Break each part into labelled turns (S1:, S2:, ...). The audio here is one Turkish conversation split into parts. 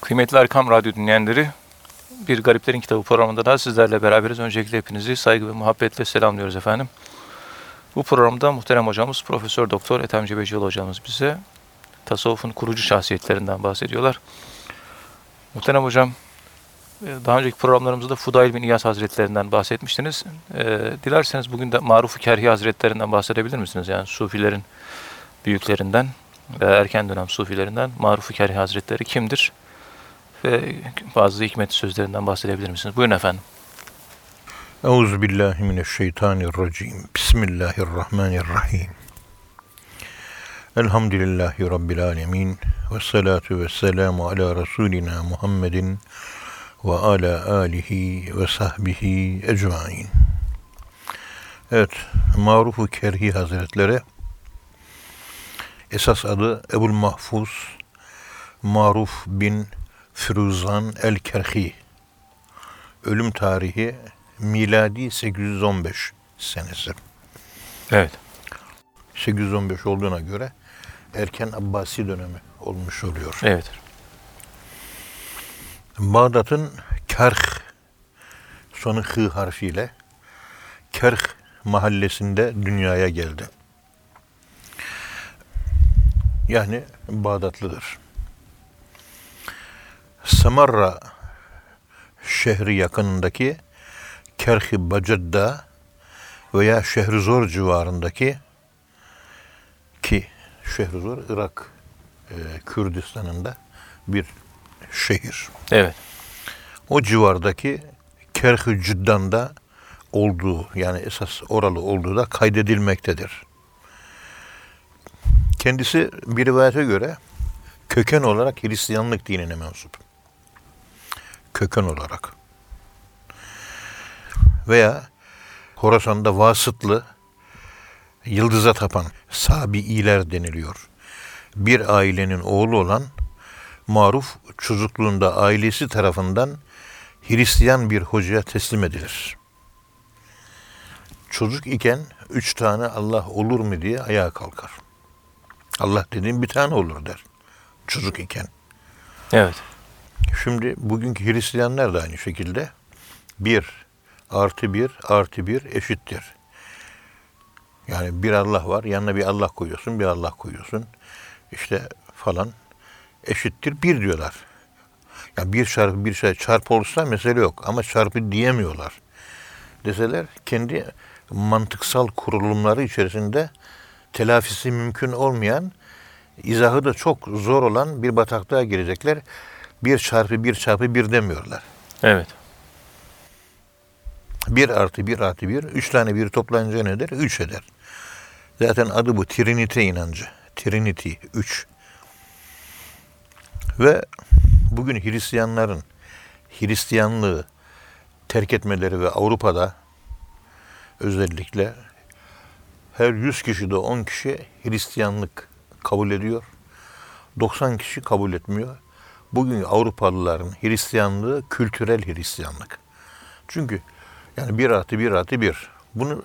S1: Kıymetli Erkam Radyo dinleyenleri, Bir Gariplerin Kitabı programında da sizlerle beraberiz. Öncelikle hepinizi saygı ve muhabbetle selamlıyoruz efendim. Bu programda muhterem hocamız Profesör Doktor Ethem Cebecioğlu hocamız bize tasavvufun kurucu şahsiyetlerinden bahsediyorlar. Muhterem hocam, e, daha önceki programlarımızda Fudail bin İyaz Hazretlerinden bahsetmiştiniz. E, dilerseniz bugün de Maruf-u Kerhi Hazretlerinden bahsedebilir misiniz? Yani Sufilerin büyüklerinden ve erken dönem Sufilerinden Maruf-u Kerhi Hazretleri kimdir? Ve bazı hikmet sözlerinden bahsedebilir misiniz? Buyurun efendim.
S2: Euzu billahi mineşşeytanirracim. Bismillahirrahmanirrahim. Elhamdülillahi rabbil alamin ve salatu ve selamu ala rasulina Muhammedin ve ala alihi ve sahbihi ecmaîn. Evet, Maruf-u Kerhi Hazretleri esas adı Ebul Mahfuz Maruf bin Firuzan el-Kerhi. Ölüm tarihi miladi 815 senesi.
S1: Evet.
S2: 815 olduğuna göre erken Abbasi dönemi olmuş oluyor.
S1: Evet.
S2: Bağdat'ın Kerh sonu hı harfiyle Kerh mahallesinde dünyaya geldi. Yani Bağdatlıdır. Samarra şehri yakınındaki Kerh-i Bacadda veya Şehrizor civarındaki ki Şehrizor Irak e, Kürdistan'ında bir şehir.
S1: Evet.
S2: O civardaki Kerh-i Cüddan'da olduğu yani esas oralı olduğu da kaydedilmektedir. Kendisi bir rivayete göre köken olarak Hristiyanlık dinine mensup. Köken olarak. Veya Horasan'da vasıtlı yıldıza tapan Sabi'iler deniliyor. Bir ailenin oğlu olan Maruf çocukluğunda ailesi tarafından Hristiyan bir hocaya teslim edilir. Çocuk iken üç tane Allah olur mu diye ayağa kalkar. Allah dediğim bir tane olur der. Çocuk iken.
S1: Evet.
S2: Şimdi bugünkü Hristiyanlar da aynı şekilde bir artı bir artı bir eşittir. Yani bir Allah var, yanına bir Allah koyuyorsun, bir Allah koyuyorsun. İşte falan eşittir bir diyorlar. Yani bir çarpı bir şey çarpı olursa mesele yok ama çarpı diyemiyorlar. Deseler kendi mantıksal kurulumları içerisinde telafisi mümkün olmayan, izahı da çok zor olan bir bataklığa girecekler. Bir çarpı bir çarpı bir demiyorlar.
S1: Evet.
S2: Bir artı bir artı bir, üç tane bir toplayınca ne eder? Üç eder. Zaten adı bu, Trinite inancı. Trinity, üç. Ve bugün Hristiyanların Hristiyanlığı terk etmeleri ve Avrupa'da özellikle her 100 kişide 10 kişi Hristiyanlık kabul ediyor. 90 kişi kabul etmiyor. Bugün Avrupalıların Hristiyanlığı kültürel Hristiyanlık. Çünkü yani bir artı bir artı bir. Bunu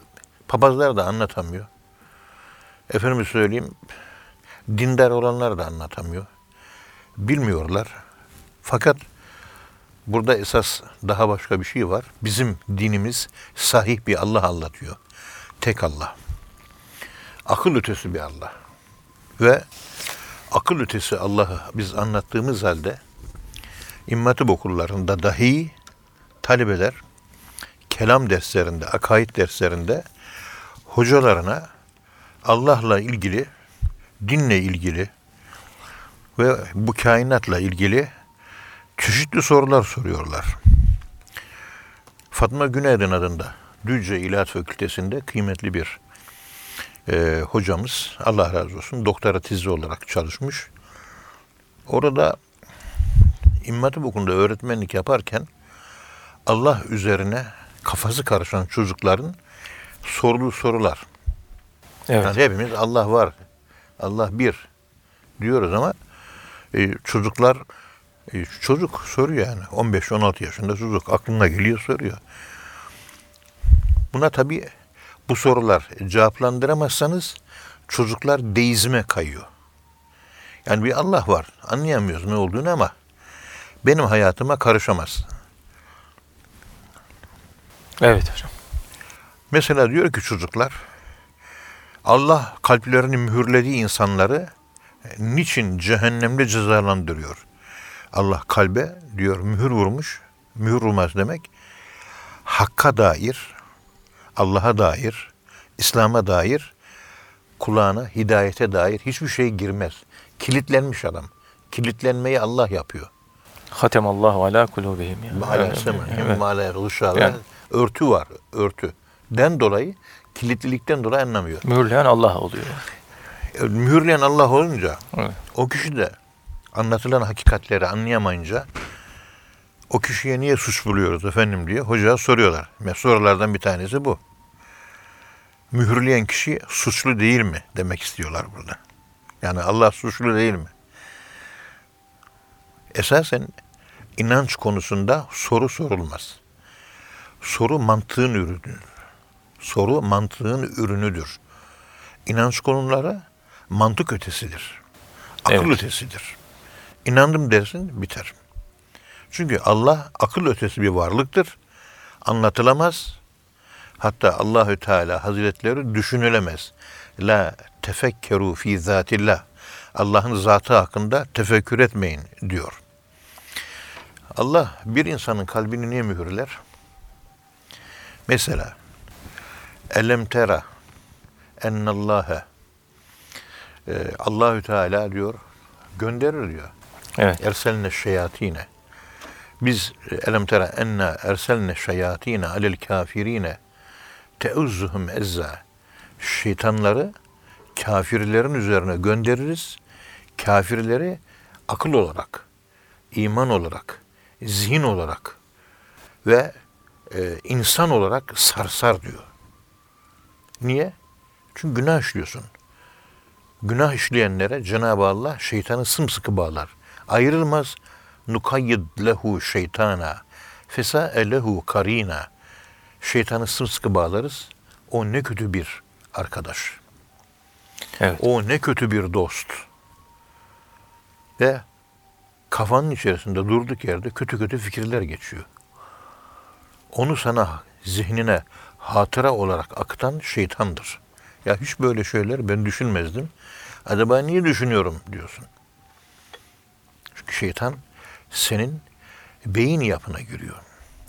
S2: papazlar da anlatamıyor. Efendim söyleyeyim, dindar olanlar da anlatamıyor. Bilmiyorlar. Fakat burada esas daha başka bir şey var. Bizim dinimiz sahih bir Allah anlatıyor. Tek Allah. Akıl ötesi bir Allah. Ve akıl ötesi Allah'ı biz anlattığımız halde İmmatip okullarında dahi talebeler kelam derslerinde, akaid derslerinde hocalarına Allah'la ilgili, dinle ilgili ve bu kainatla ilgili çeşitli sorular soruyorlar. Fatma Günaydın adında Düzce İlahiyat Fakültesi'nde kıymetli bir e, hocamız, Allah razı olsun, doktora tezi olarak çalışmış. Orada İmam Hatip Okulu'nda öğretmenlik yaparken Allah üzerine kafası karışan çocukların sorduğu sorular.
S1: Evet.
S2: Yani hepimiz Allah var, Allah bir diyoruz ama e, çocuklar e, çocuk soruyor yani 15-16 yaşında çocuk aklına geliyor soruyor. Buna tabi bu sorular cevaplandıramazsanız çocuklar deizme kayıyor. Yani bir Allah var. Anlayamıyoruz ne olduğunu ama benim hayatıma karışamaz.
S1: Evet hocam.
S2: Mesela diyor ki çocuklar, Allah kalplerini mühürlediği insanları e, niçin cehennemde cezalandırıyor? Allah kalbe diyor mühür vurmuş, mühür vurmaz demek, Hakka dair, Allah'a dair, İslam'a dair, kulağına, hidayete dair hiçbir şey girmez. Kilitlenmiş adam. Kilitlenmeyi Allah yapıyor.
S1: Hatemallahu ala kulubihim. Yani-
S2: Örtü var, örtü. Den dolayı, kilitlilikten dolayı anlamıyor.
S1: Mühürleyen Allah oluyor.
S2: E, Mühürleyen Allah olunca,
S1: Evet.
S2: o kişi de anlatılan hakikatleri anlayamayınca, o kişiye niye suç buluyoruz efendim diye hocaya soruyorlar. Sorulardan bir tanesi bu. Mühürleyen kişi suçlu değil mi demek istiyorlar burada. Yani Allah suçlu değil mi? Esasen inanç konusunda soru sorulmaz. Soru mantığın ürünüdür. Soru mantığın ürünüdür. İnanç konuları mantık ötesidir. Akıl
S1: Evet.
S2: ötesidir. İnandım dersin biter. Çünkü Allah akıl ötesi bir varlıktır. Anlatılamaz. Hatta Allahü Teala Hazretleri düşünülemez. La tefekkeru fi zatillah. Allah'ın zatı hakkında tefekkür etmeyin diyor. Allah bir insanın kalbini niye mühürler? Mesela Elem tera ennallâhe e, Allahü Teala diyor gönderir diyor.
S1: Evet.
S2: Erselne şeyatine. Biz elem tera enna erselne şeyatine alel kafirine teuzzuhum ezza. Şeytanları kafirlerin üzerine göndeririz. Kafirleri akıl olarak, iman olarak, zihin olarak ve e, insan olarak sarsar diyor. Niye? Çünkü günah işliyorsun. Günah işleyenlere Cenab-ı Allah şeytanı sımsıkı bağlar. Ayrılmaz. Nukayyid lehu şeytana. Fesa'e lehu karina. Şeytanı sımsıkı bağlarız. O ne kötü bir arkadaş.
S1: Evet.
S2: O ne kötü bir dost. Ve kafanın içerisinde durduk yerde kötü kötü fikirler geçiyor. Onu sana zihnine hatıra olarak akıtan şeytandır. Ya hiç böyle şeyler ben düşünmezdim. Acaba niye düşünüyorum diyorsun. Çünkü şeytan senin beyin yapına giriyor.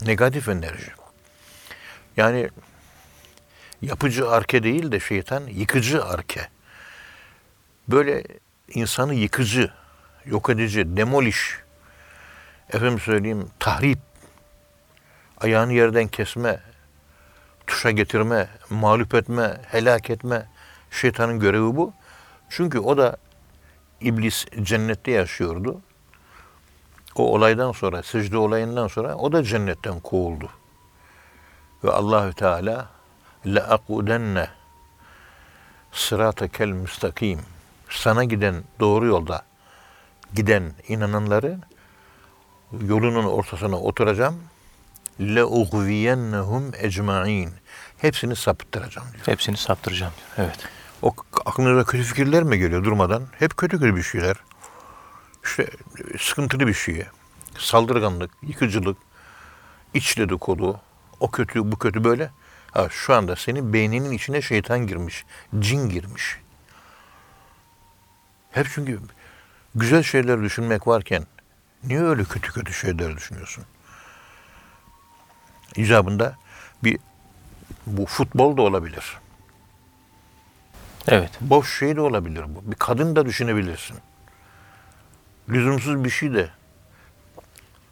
S2: Negatif enerji. Yani yapıcı arke değil de şeytan yıkıcı arke. Böyle insanı yıkıcı, yok edici, demoliş, efendim söyleyeyim tahrip, ayağını yerden kesme, tuşa getirme, mağlup etme, helak etme şeytanın görevi bu. Çünkü o da iblis cennette yaşıyordu. O olaydan sonra, secde olayından sonra o da cennetten kovuldu. Ve Allahü Teala la aqudenne sıratekel müstakim sana giden doğru yolda giden inananları yolunun ortasına oturacağım le ugviyennehum ecmain hepsini sapıttıracağım diyor.
S1: Hepsini saptıracağım diyor. Evet.
S2: O aklınıza kötü fikirler mi geliyor durmadan? Hep kötü kötü bir şeyler. İşte sıkıntılı bir şey. Saldırganlık, yıkıcılık, iç dedikodu, o kötü, bu kötü böyle. Ha, şu anda senin beyninin içine şeytan girmiş, cin girmiş. Hep çünkü güzel şeyler düşünmek varken niye öyle kötü kötü şeyler düşünüyorsun? İcabında bir bu futbol da olabilir.
S1: Evet.
S2: Boş şey de olabilir bu. Bir kadın da düşünebilirsin. Lüzumsuz bir şey de.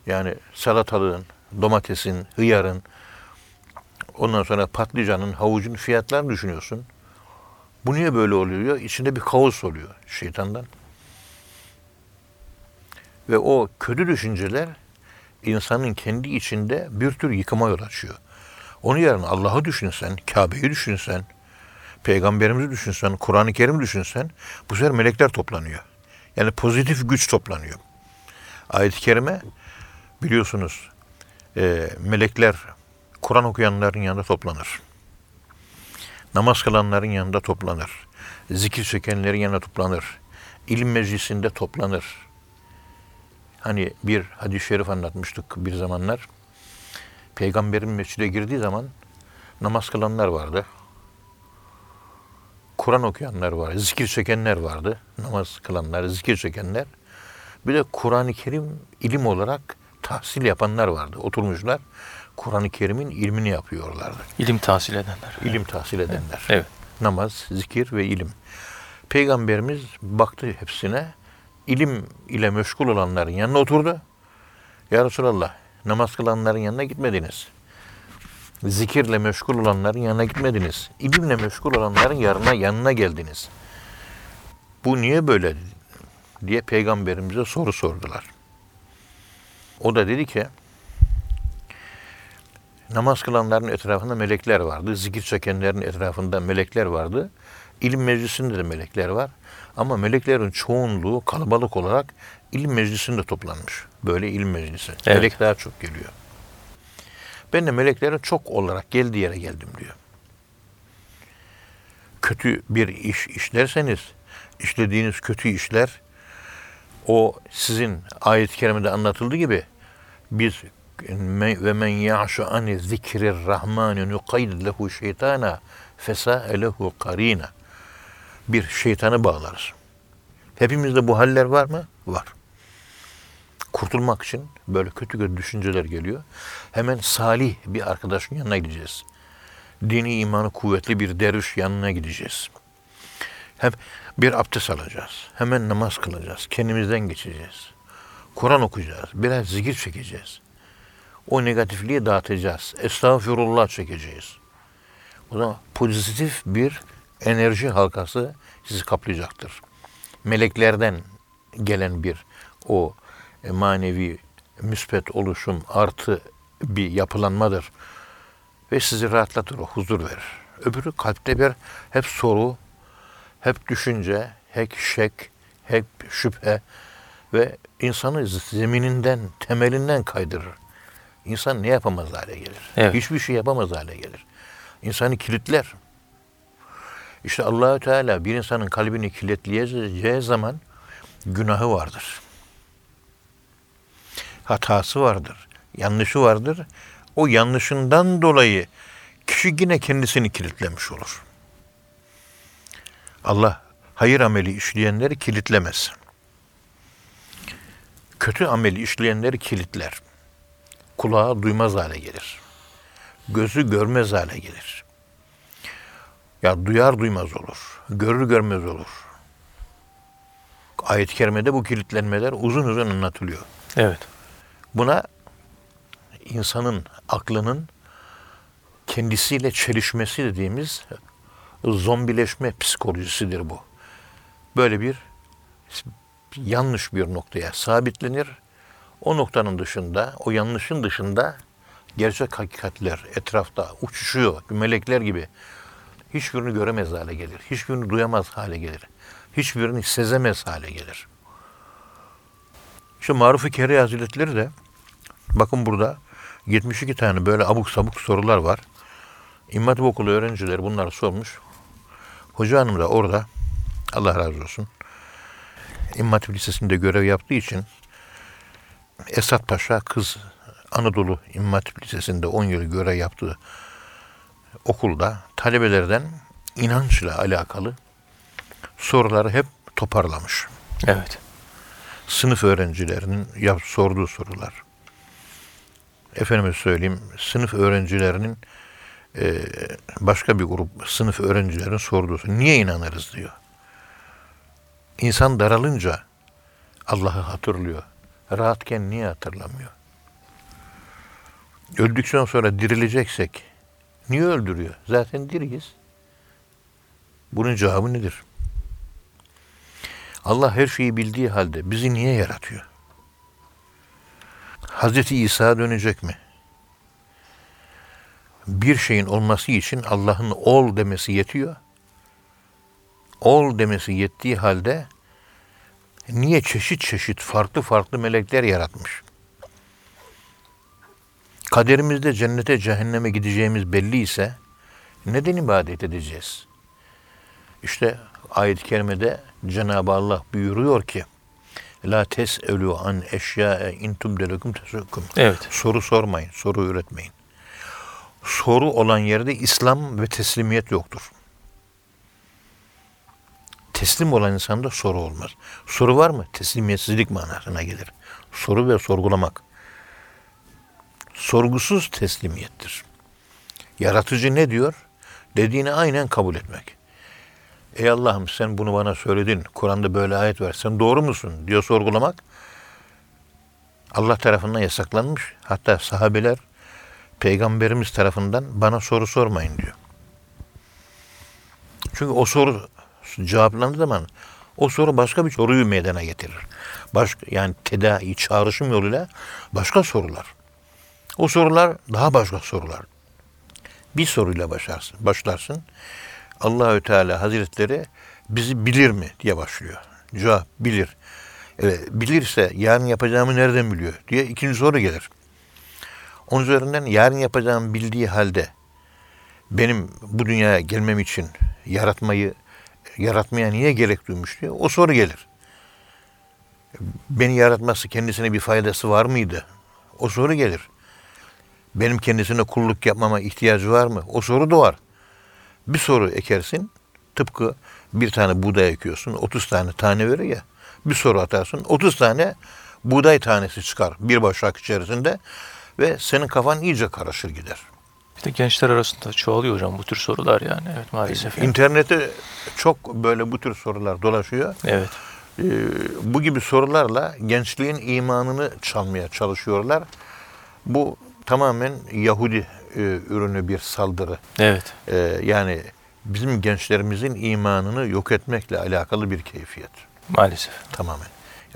S2: Yani salatalığın, domatesin, hıyarın, ondan sonra patlıcanın, havucun fiyatlarını düşünüyorsun. Bu niye böyle oluyor? İçinde bir kaos oluyor şeytandan. Ve o kötü düşünceler insanın kendi içinde bir tür yıkıma yol açıyor. Onun yerine Allah'ı düşünsen, Kabe'yi düşünsen, Peygamberimizi düşünsen, Kur'an-ı Kerim düşünsen bu sefer melekler toplanıyor. Yani pozitif güç toplanıyor. Ayet-i Kerime biliyorsunuz e, melekler Kur'an okuyanların yanında toplanır. Namaz kılanların yanında toplanır. Zikir çekenlerin yanında toplanır. İlim meclisinde toplanır. Hani bir hadis-i şerif anlatmıştık bir zamanlar. Peygamberin mescide girdiği zaman namaz kılanlar vardı. Kur'an okuyanlar vardı, zikir çekenler vardı. Namaz kılanlar, zikir çekenler. Bir de Kur'an-ı Kerim ilim olarak tahsil yapanlar vardı. Oturmuşlar. Kur'an-ı Kerim'in ilmini yapıyorlardı.
S1: İlim tahsil edenler.
S2: İlim tahsil edenler.
S1: Evet.
S2: Namaz, zikir ve ilim. Peygamberimiz baktı hepsine. ilim ile meşgul olanların yanına oturdu. Ya Resulallah namaz kılanların yanına gitmediniz. Zikirle meşgul olanların yanına gitmediniz. İlimle meşgul olanların yanına, yanına geldiniz. Bu niye böyle diye peygamberimize soru sordular. O da dedi ki namaz kılanların etrafında melekler vardı. Zikir çekenlerin etrafında melekler vardı. İlim meclisinde de melekler var. Ama meleklerin çoğunluğu kalabalık olarak ilim meclisinde toplanmış. Böyle ilim meclisi.
S1: Evet.
S2: Melek daha çok geliyor. Ben de meleklerin çok olarak geldiği yere geldim diyor. Kötü bir iş işlerseniz, işlediğiniz kötü işler o sizin ayet-i kerimede anlatıldığı gibi biz ve men ya'şu ani zikrir rahmani nuqayd lehu şeytana fesa'e lehu karina. Bir şeytanı bağlarız. Hepimizde bu haller var mı? Var. Kurtulmak için böyle kötü kötü düşünceler geliyor. Hemen salih bir arkadaşın yanına gideceğiz. Dini imanı kuvvetli bir derviş yanına gideceğiz. Hem bir abdest alacağız. Hemen namaz kılacağız. Kendimizden geçeceğiz. Kur'an okuyacağız. Biraz zikir çekeceğiz. O negatifliği dağıtacağız. Estağfurullah çekeceğiz. O zaman pozitif bir enerji halkası sizi kaplayacaktır. Meleklerden gelen bir o e, manevi müspet oluşum artı bir yapılanmadır. Ve sizi rahatlatır, huzur verir. Öbürü kalpte bir hep soru, hep düşünce, hep şek, hep şüphe ve insanı zemininden, temelinden kaydırır. İnsan ne yapamaz hale gelir?
S1: Evet.
S2: Hiçbir şey yapamaz hale gelir. İnsanı kilitler. İşte Allahü Teala bir insanın kalbini kilitleyeceği zaman günahı vardır. Hatası vardır. Yanlışı vardır. O yanlışından dolayı kişi yine kendisini kilitlemiş olur. Allah hayır ameli işleyenleri kilitlemez. Kötü ameli işleyenleri kilitler. Kulağı duymaz hale gelir. Gözü görmez hale gelir. Ya duyar duymaz olur. Görür görmez olur. Ayet-i kerimede bu kilitlenmeler uzun uzun anlatılıyor.
S1: Evet.
S2: Buna insanın aklının kendisiyle çelişmesi dediğimiz zombileşme psikolojisidir bu. Böyle bir yanlış bir noktaya sabitlenir. O noktanın dışında, o yanlışın dışında gerçek hakikatler etrafta uçuşuyor. Melekler gibi. Hiçbirini göremez hale gelir. Hiçbirini duyamaz hale gelir. Hiçbirini sezemez hale gelir. İşte Maruf-i Keri Hazretleri de bakın burada 72 tane böyle abuk sabuk sorular var. İmam Hatip Okulu öğrencileri bunları sormuş. Hoca hanım da orada Allah razı olsun. İmam Hatip Lisesi'nde görev yaptığı için Esat Paşa kız Anadolu İmam Hatip Lisesi'nde 10 yıl görev yaptığı okulda talebelerden inançla alakalı soruları hep toparlamış.
S1: Evet.
S2: Sınıf öğrencilerinin yap, sorduğu sorular. Efendime söyleyeyim, sınıf öğrencilerinin e, başka bir grup sınıf öğrencilerin sorduğu soru. Niye inanırız diyor. İnsan daralınca Allah'ı hatırlıyor. Rahatken niye hatırlamıyor? Öldükten sonra dirileceksek niye öldürüyor? Zaten diriyiz. Bunun cevabı nedir? Allah her şeyi bildiği halde bizi niye yaratıyor? Hazreti İsa dönecek mi? Bir şeyin olması için Allah'ın ol demesi yetiyor. Ol demesi yettiği halde niye çeşit çeşit farklı farklı melekler yaratmış? Kaderimizde cennete cehenneme gideceğimiz belli ise neden ibadet edeceğiz? İşte ayet-i kerimede Cenab-ı Allah buyuruyor ki La tes'elû an eşyâe intum delekum tesukum.
S1: Evet.
S2: Soru sormayın, soru üretmeyin. Soru olan yerde İslam ve teslimiyet yoktur. Teslim olan insanda soru olmaz. Soru var mı? Teslimiyetsizlik manasına gelir. Soru ve sorgulamak. Sorgusuz teslimiyettir. Yaratıcı ne diyor? Dediğini aynen kabul etmek. Ey Allah'ım sen bunu bana söyledin. Kur'an'da böyle ayet var. Sen doğru musun? diyor sorgulamak. Allah tarafından yasaklanmış. Hatta sahabeler peygamberimiz tarafından bana soru sormayın diyor. Çünkü o soru cevaplandığı zaman o soru başka bir soruyu meydana getirir. Başka yani tedavi, çağrışım yoluyla başka sorular. O sorular daha başka sorular. Bir soruyla başlarsın. başlarsın. Allahü Teala Hazretleri bizi bilir mi diye başlıyor. Cevap bilir. Evet, bilirse yarın yapacağımı nereden biliyor diye ikinci soru gelir. Onun üzerinden yarın yapacağımı bildiği halde benim bu dünyaya gelmem için yaratmayı yaratmaya niye gerek duymuş diye o soru gelir. Beni yaratması kendisine bir faydası var mıydı? O soru gelir. Benim kendisine kulluk yapmama ihtiyacı var mı? O soru doğar. Bir soru ekersin. Tıpkı bir tane buğday ekiyorsun. 30 tane tane verir ya. Bir soru atarsın. 30 tane buğday tanesi çıkar bir başak içerisinde ve senin kafan iyice karışır gider.
S1: Bir de gençler arasında çoğalıyor hocam bu tür sorular yani. Evet maalesef. yani.
S2: İnternette çok böyle bu tür sorular dolaşıyor.
S1: Evet.
S2: Ee, bu gibi sorularla gençliğin imanını çalmaya çalışıyorlar. Bu tamamen Yahudi e, ürünü bir saldırı.
S1: Evet.
S2: Ee, yani bizim gençlerimizin imanını yok etmekle alakalı bir keyfiyet
S1: Maalesef.
S2: tamamen.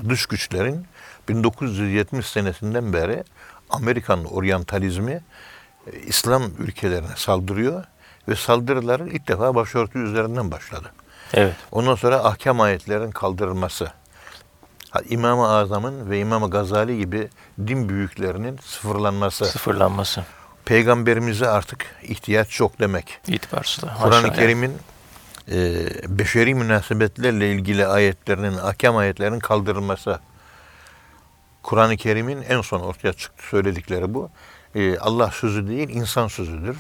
S2: Dış güçlerin 1970 senesinden beri Amerikan oryantalizmi e, İslam ülkelerine saldırıyor ve saldırıları ilk defa başörtü üzerinden başladı.
S1: Evet.
S2: Ondan sonra ahkam ayetlerin kaldırılması. İmam-ı Azam'ın ve İmam-ı Gazali gibi din büyüklerinin sıfırlanması.
S1: Sıfırlanması.
S2: Peygamberimize artık ihtiyaç yok demek.
S1: İtibarsız.
S2: Kur'an-ı Kerim'in e, beşeri münasebetlerle ilgili ayetlerinin, ahkam ayetlerinin kaldırılması. Kur'an-ı Kerim'in en son ortaya çıktı söyledikleri bu. E, Allah sözü değil, insan sözüdür.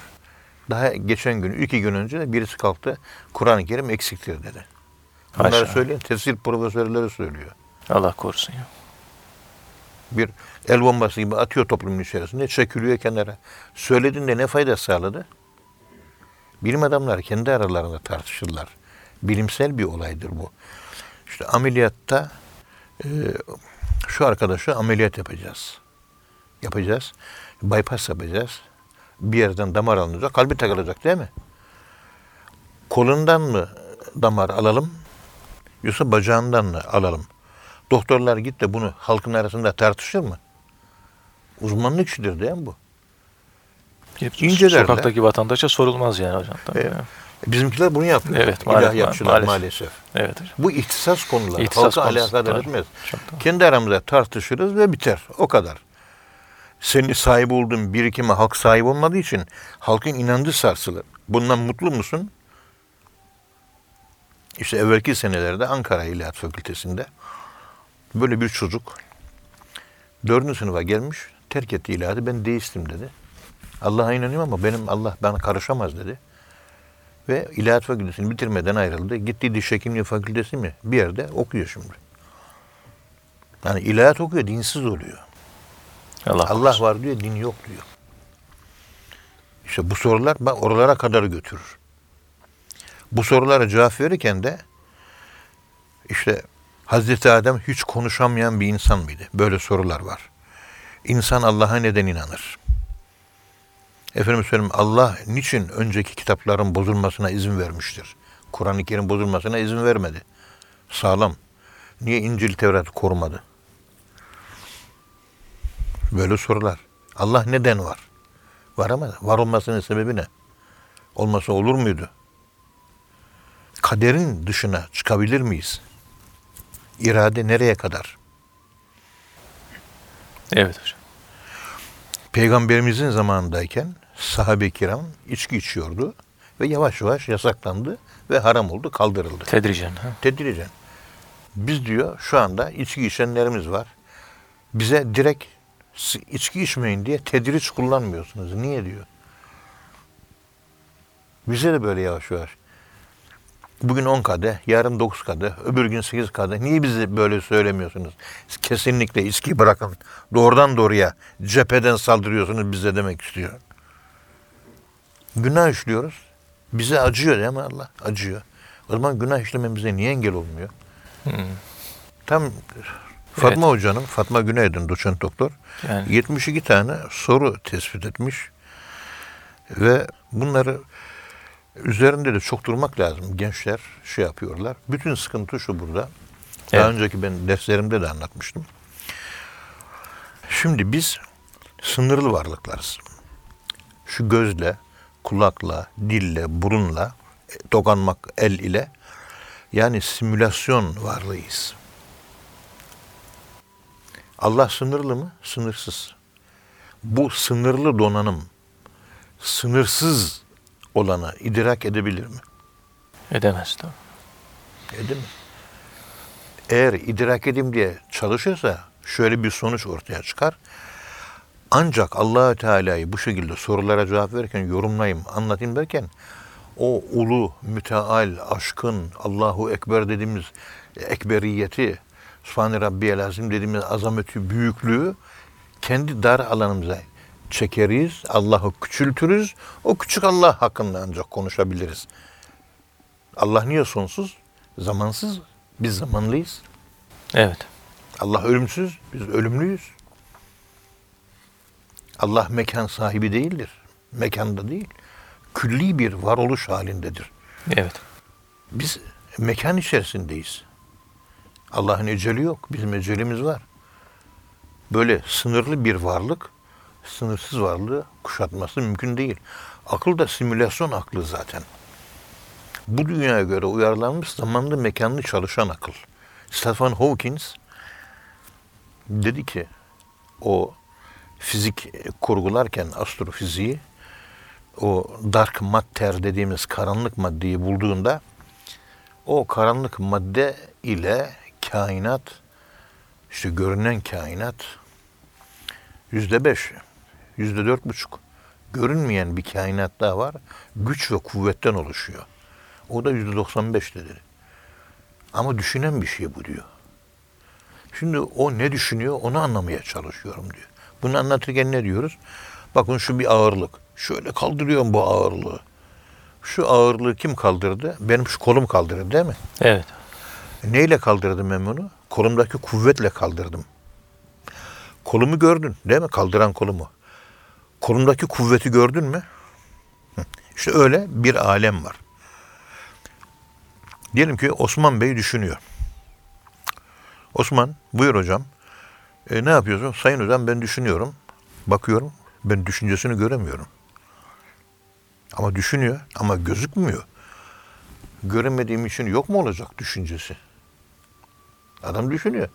S2: Daha geçen gün, iki gün önce de birisi kalktı, Kur'an-ı Kerim eksiktir dedi. Bunları
S1: Haşa.
S2: söyleyen tefsir profesörleri söylüyor.
S1: Allah korusun ya.
S2: Bir el bombası gibi atıyor toplumun içerisinde, çekiliyor kenara. Söylediğinde ne fayda sağladı? Bilim adamları kendi aralarında tartışırlar. Bilimsel bir olaydır bu. İşte ameliyatta e, şu arkadaşı ameliyat yapacağız. Yapacağız. Bypass yapacağız. Bir yerden damar alınacak, kalbi takılacak değil mi? Kolundan mı damar alalım, yoksa bacağından mı alalım? Doktorlar git de bunu halkın arasında tartışır mı? Uzmanlık işidir değil mi bu? İncelerler.
S1: Sokaktaki vatandaşa sorulmaz yani hocam. Tabii ya.
S2: Bizimkiler bunu yapıyor.
S1: Evet, maalesef-
S2: İlahiyatçılar
S1: maalesef.
S2: maalesef.
S1: Evet hocam.
S2: Bu ihtisas konuları.
S1: İhtisas
S2: Halka
S1: konusu,
S2: alakadar etmez. Kendi aramızda tartışırız ve biter. O kadar. Senin sahip olduğun birikime halk sahip olmadığı için halkın inancı sarsılır. Bundan mutlu musun? İşte evvelki senelerde Ankara İlahiyat Fakültesi'nde böyle bir çocuk dördüncü sınıfa gelmiş terk etti ilahiyatı ben deistim dedi. Allah'a inanıyorum ama benim Allah bana karışamaz dedi. Ve İlahiyat Fakültesini bitirmeden ayrıldı. Gitti Diş Hekimliği Fakültesi mi? Bir yerde okuyor şimdi. Yani ilahiyat okuyor, dinsiz oluyor.
S1: Allah,
S2: Allah var diyor, din yok diyor. İşte bu sorular bak oralara kadar götürür. Bu sorulara cevap verirken de işte Hazreti Adem hiç konuşamayan bir insan mıydı? Böyle sorular var. İnsan Allah'a neden inanır? Efendim söyleyeyim Allah niçin önceki kitapların bozulmasına izin vermiştir? Kur'an-ı Kerim bozulmasına izin vermedi. Sağlam. Niye İncil Tevrat korumadı? Böyle sorular. Allah neden var? Var ama var olmasının sebebi ne? Olmasa olur muydu? Kaderin dışına çıkabilir miyiz? İrade nereye kadar?
S1: Evet hocam.
S2: Peygamberimizin zamanındayken sahabe-i kiram içki içiyordu ve yavaş yavaş yasaklandı ve haram oldu, kaldırıldı.
S1: Tedricen. Ha?
S2: Tedricen. Biz diyor şu anda içki içenlerimiz var. Bize direkt "S- içki içmeyin diye tedriç kullanmıyorsunuz. Niye diyor. Bize de böyle yavaş yavaş. Bugün 10 kadeh, yarın 9 kadeh, öbür gün 8 kadeh. Niye bize böyle söylemiyorsunuz? Kesinlikle içki bırakın. Doğrudan doğruya cepheden saldırıyorsunuz bize demek istiyor. Günah işliyoruz. Bize acıyor değil mi Allah? Acıyor. O zaman günah işlememize niye engel olmuyor? Tam Fatma Hoca'nın, Fatma Günaydın doçent doktor,
S1: Yani
S2: 72 tane soru tespit etmiş. Ve bunları üzerinde de çok durmak lazım. Gençler şey yapıyorlar. Bütün sıkıntı şu burada. Daha
S1: Evet.
S2: önceki ben derslerimde de anlatmıştım. Şimdi biz sınırlı varlıklarız. Şu gözle, kulakla, dille, burunla, e, dokanmak el ile yani simülasyon varlığıyız. Allah sınırlı mı? Sınırsız. Bu sınırlı donanım sınırsız olanı idrak edebilir mi?
S1: edemez tabii.
S2: Edemez. Eğer idrak edeyim diye çalışırsa şöyle bir sonuç ortaya çıkar. Ancak Allahü Teala'yı bu şekilde sorulara cevap verirken yorumlayayım, anlatayım derken o ulu, müteal, aşkın, Allahu Ekber dediğimiz ekberiyeti, Sübhane Rabbiyel Azim dediğimiz azameti, büyüklüğü kendi dar alanımıza çekeriz, Allah'ı küçültürüz. O küçük Allah hakkında ancak konuşabiliriz. Allah niye sonsuz? Zamansız. Biz zamanlıyız.
S1: Evet.
S2: Allah ölümsüz. Biz ölümlüyüz. Allah mekan sahibi değildir. Mekanda değil. Külli bir varoluş halindedir.
S1: Evet.
S2: Biz mekan içerisindeyiz. Allah'ın eceli yok. Bizim ecelimiz var. Böyle sınırlı bir varlık, sınırsız varlığı kuşatması mümkün değil. Akıl da simülasyon aklı zaten. Bu dünyaya göre uyarlanmış zamanlı mekanlı çalışan akıl. Stephen Hawking dedi ki o fizik kurgularken astrofiziği o dark matter dediğimiz karanlık maddeyi bulduğunda o karanlık madde ile kainat işte görünen kainat yüzde beş, yüzde dört buçuk görünmeyen bir kainat daha var. Güç ve kuvvetten oluşuyor. O da yüzde doksan beş dedi. Ama düşünen bir şey bu diyor. Şimdi o ne düşünüyor onu anlamaya çalışıyorum diyor. Bunu anlatırken ne diyoruz? Bakın şu bir ağırlık. Şöyle kaldırıyorum bu ağırlığı. Şu ağırlığı kim kaldırdı? Benim şu kolum kaldırdı değil mi?
S1: Evet.
S2: Neyle kaldırdım ben bunu? Kolumdaki kuvvetle kaldırdım. Kolumu gördün değil mi? Kaldıran kolumu. Kolumdaki kuvveti gördün mü? İşte öyle bir alem var. Diyelim ki Osman Bey düşünüyor. Osman buyur hocam. E, ne yapıyorsun? Sayın hocam ben düşünüyorum. Bakıyorum. Ben düşüncesini göremiyorum. Ama düşünüyor ama gözükmüyor. Göremediğim için yok mu olacak düşüncesi? Adam düşünüyor.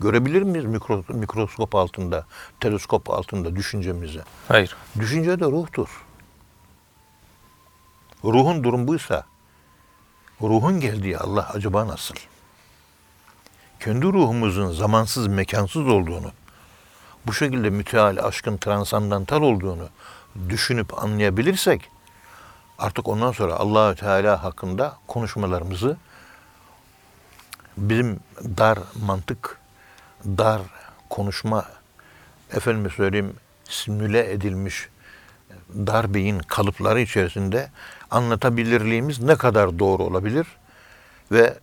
S2: Görebilir miyiz mikro, mikroskop altında, teleskop altında düşüncemizi?
S1: Hayır.
S2: Düşünce de ruhtur. Ruhun durum buysa, ruhun geldiği Allah acaba nasıl? Kendi ruhumuzun zamansız, mekansız olduğunu, bu şekilde müteal, aşkın, transandantal olduğunu düşünüp anlayabilirsek, artık ondan sonra Allahü Teala hakkında konuşmalarımızı bizim dar mantık, dar konuşma, efendime söyleyeyim simüle edilmiş dar beyin kalıpları içerisinde anlatabilirliğimiz ne kadar doğru olabilir ve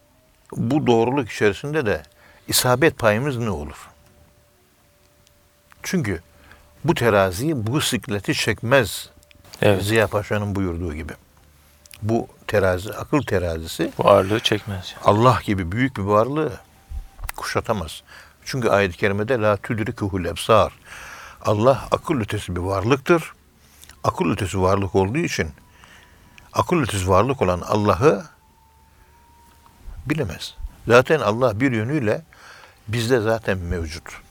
S2: bu doğruluk içerisinde de isabet payımız ne olur? Çünkü bu terazi bu sikleti çekmez
S1: Evet.
S2: Ziya Paşa'nın buyurduğu gibi. Bu terazi, akıl terazisi
S1: Bu ağırlığı çekmez.
S2: Allah gibi büyük bir varlığı kuşatamaz. Çünkü ayet-i kerimede la tudrikuhul ebsar. Allah akıl ötesi bir varlıktır. Akıl ötesi varlık olduğu için akıl ötesi varlık olan Allah'ı bilemez. Zaten Allah bir yönüyle bizde zaten mevcut.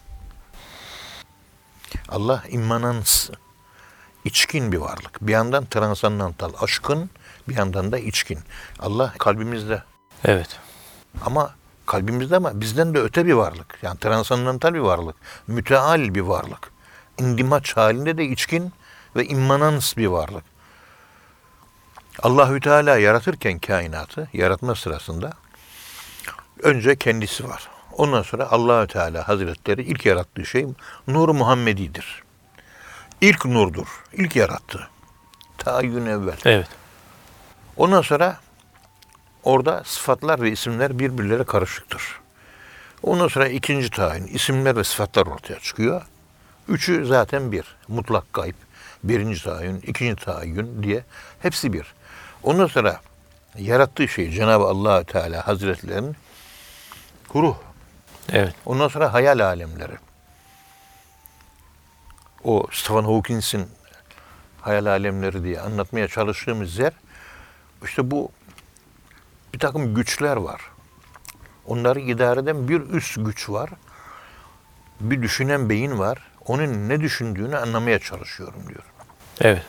S2: Allah immanans, içkin bir varlık. Bir yandan transandantal, aşkın, bir yandan da içkin. Allah kalbimizde
S1: Evet.
S2: ama Kalbimizde ama bizden de öte bir varlık. Yani transandantal bir varlık. Müteal bir varlık. İndimaç halinde de içkin ve immanans bir varlık. Allahü Teala yaratırken kainatı, yaratma sırasında önce kendisi var. Ondan sonra Allahü Teala Hazretleri ilk yarattığı şey Nur Muhammedi'dir. İlk nurdur. İlk yarattı. Tayyün evvel.
S1: Evet.
S2: Ondan sonra orada sıfatlar ve isimler birbirlere karışıktır. Ondan sonra ikinci tayin isimler ve sıfatlar ortaya çıkıyor. Üçü zaten bir. Mutlak gayb. Birinci tayin, ikinci tayin diye hepsi bir. Ondan sonra yarattığı şey Cenab-ı allah Teala Hazretlerinin ruh.
S1: Evet.
S2: Ondan sonra hayal alemleri. O Stephen Hawkings'in hayal alemleri diye anlatmaya çalıştığımız yer işte bu bir takım güçler var. Onları idare eden bir üst güç var. Bir düşünen beyin var. Onun ne düşündüğünü anlamaya çalışıyorum diyor.
S1: Evet.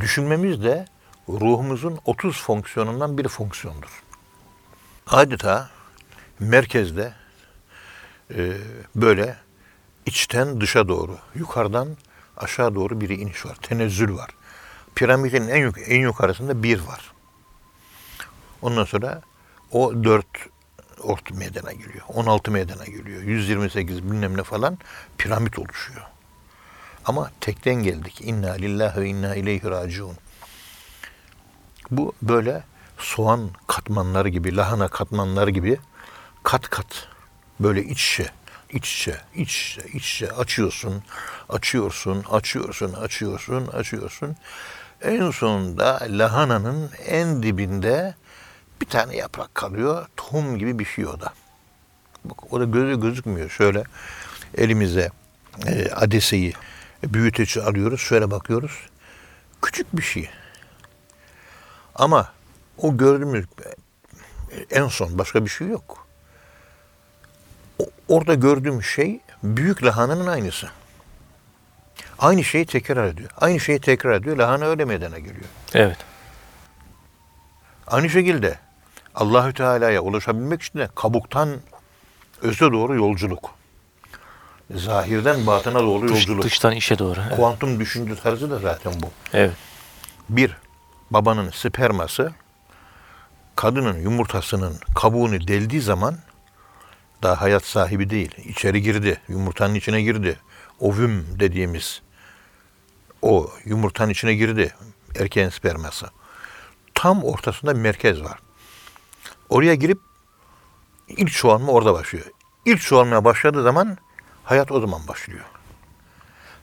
S2: Düşünmemiz de ruhumuzun 30 fonksiyonundan bir fonksiyondur. Adeta merkezde e, böyle içten dışa doğru, yukarıdan aşağı doğru bir iniş var. Tenezzül var. Piramidin en, yuk- en yukarısında bir var. Ondan sonra o dört ort meydana geliyor. 16 meydana geliyor. 128 bilmem ne falan piramit oluşuyor. Ama tekten geldik. İnna lillahi ve inna ileyhi raciun. Bu böyle soğan katmanları gibi, lahana katmanları gibi kat kat böyle iç içe, iç içe, iç içe, iç içe açıyorsun, açıyorsun, açıyorsun, açıyorsun, açıyorsun. En sonunda lahananın en dibinde bir tane yaprak kalıyor. Tohum gibi bir şey o da. Bak, o da gözü gözükmüyor. Şöyle elimize e, adeseyi büyüteci alıyoruz. Şöyle bakıyoruz. Küçük bir şey. Ama o gördüğümüz en son başka bir şey yok. O- orada gördüğüm şey büyük lahananın aynısı. Aynı şeyi tekrar ediyor. Aynı şeyi tekrar ediyor. Lahana öyle meydana geliyor.
S1: Evet.
S2: Aynı şekilde Allahü Teala'ya ulaşabilmek için de kabuktan öze doğru yolculuk. Zahirden batına doğru
S1: Dış,
S2: yolculuk.
S1: dıştan işe doğru. Evet.
S2: Kuantum düşünce tarzı da zaten bu.
S1: evet.
S2: Bir, babanın sperması kadının yumurtasının kabuğunu deldiği zaman daha hayat sahibi değil. İçeri girdi. Yumurtanın içine girdi. Ovüm dediğimiz o yumurtanın içine girdi. Erkeğin sperması. Tam ortasında merkez var. Oraya girip ilk çoğalma orada başlıyor. İlk çoğalmaya başladığı zaman hayat o zaman başlıyor.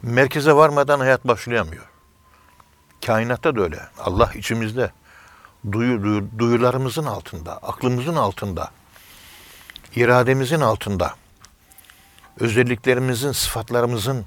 S2: Merkeze varmadan hayat başlayamıyor. Kainatta da öyle. Allah içimizde. Duyu, duyu- duyularımızın altında, aklımızın altında, irademizin altında, özelliklerimizin, sıfatlarımızın,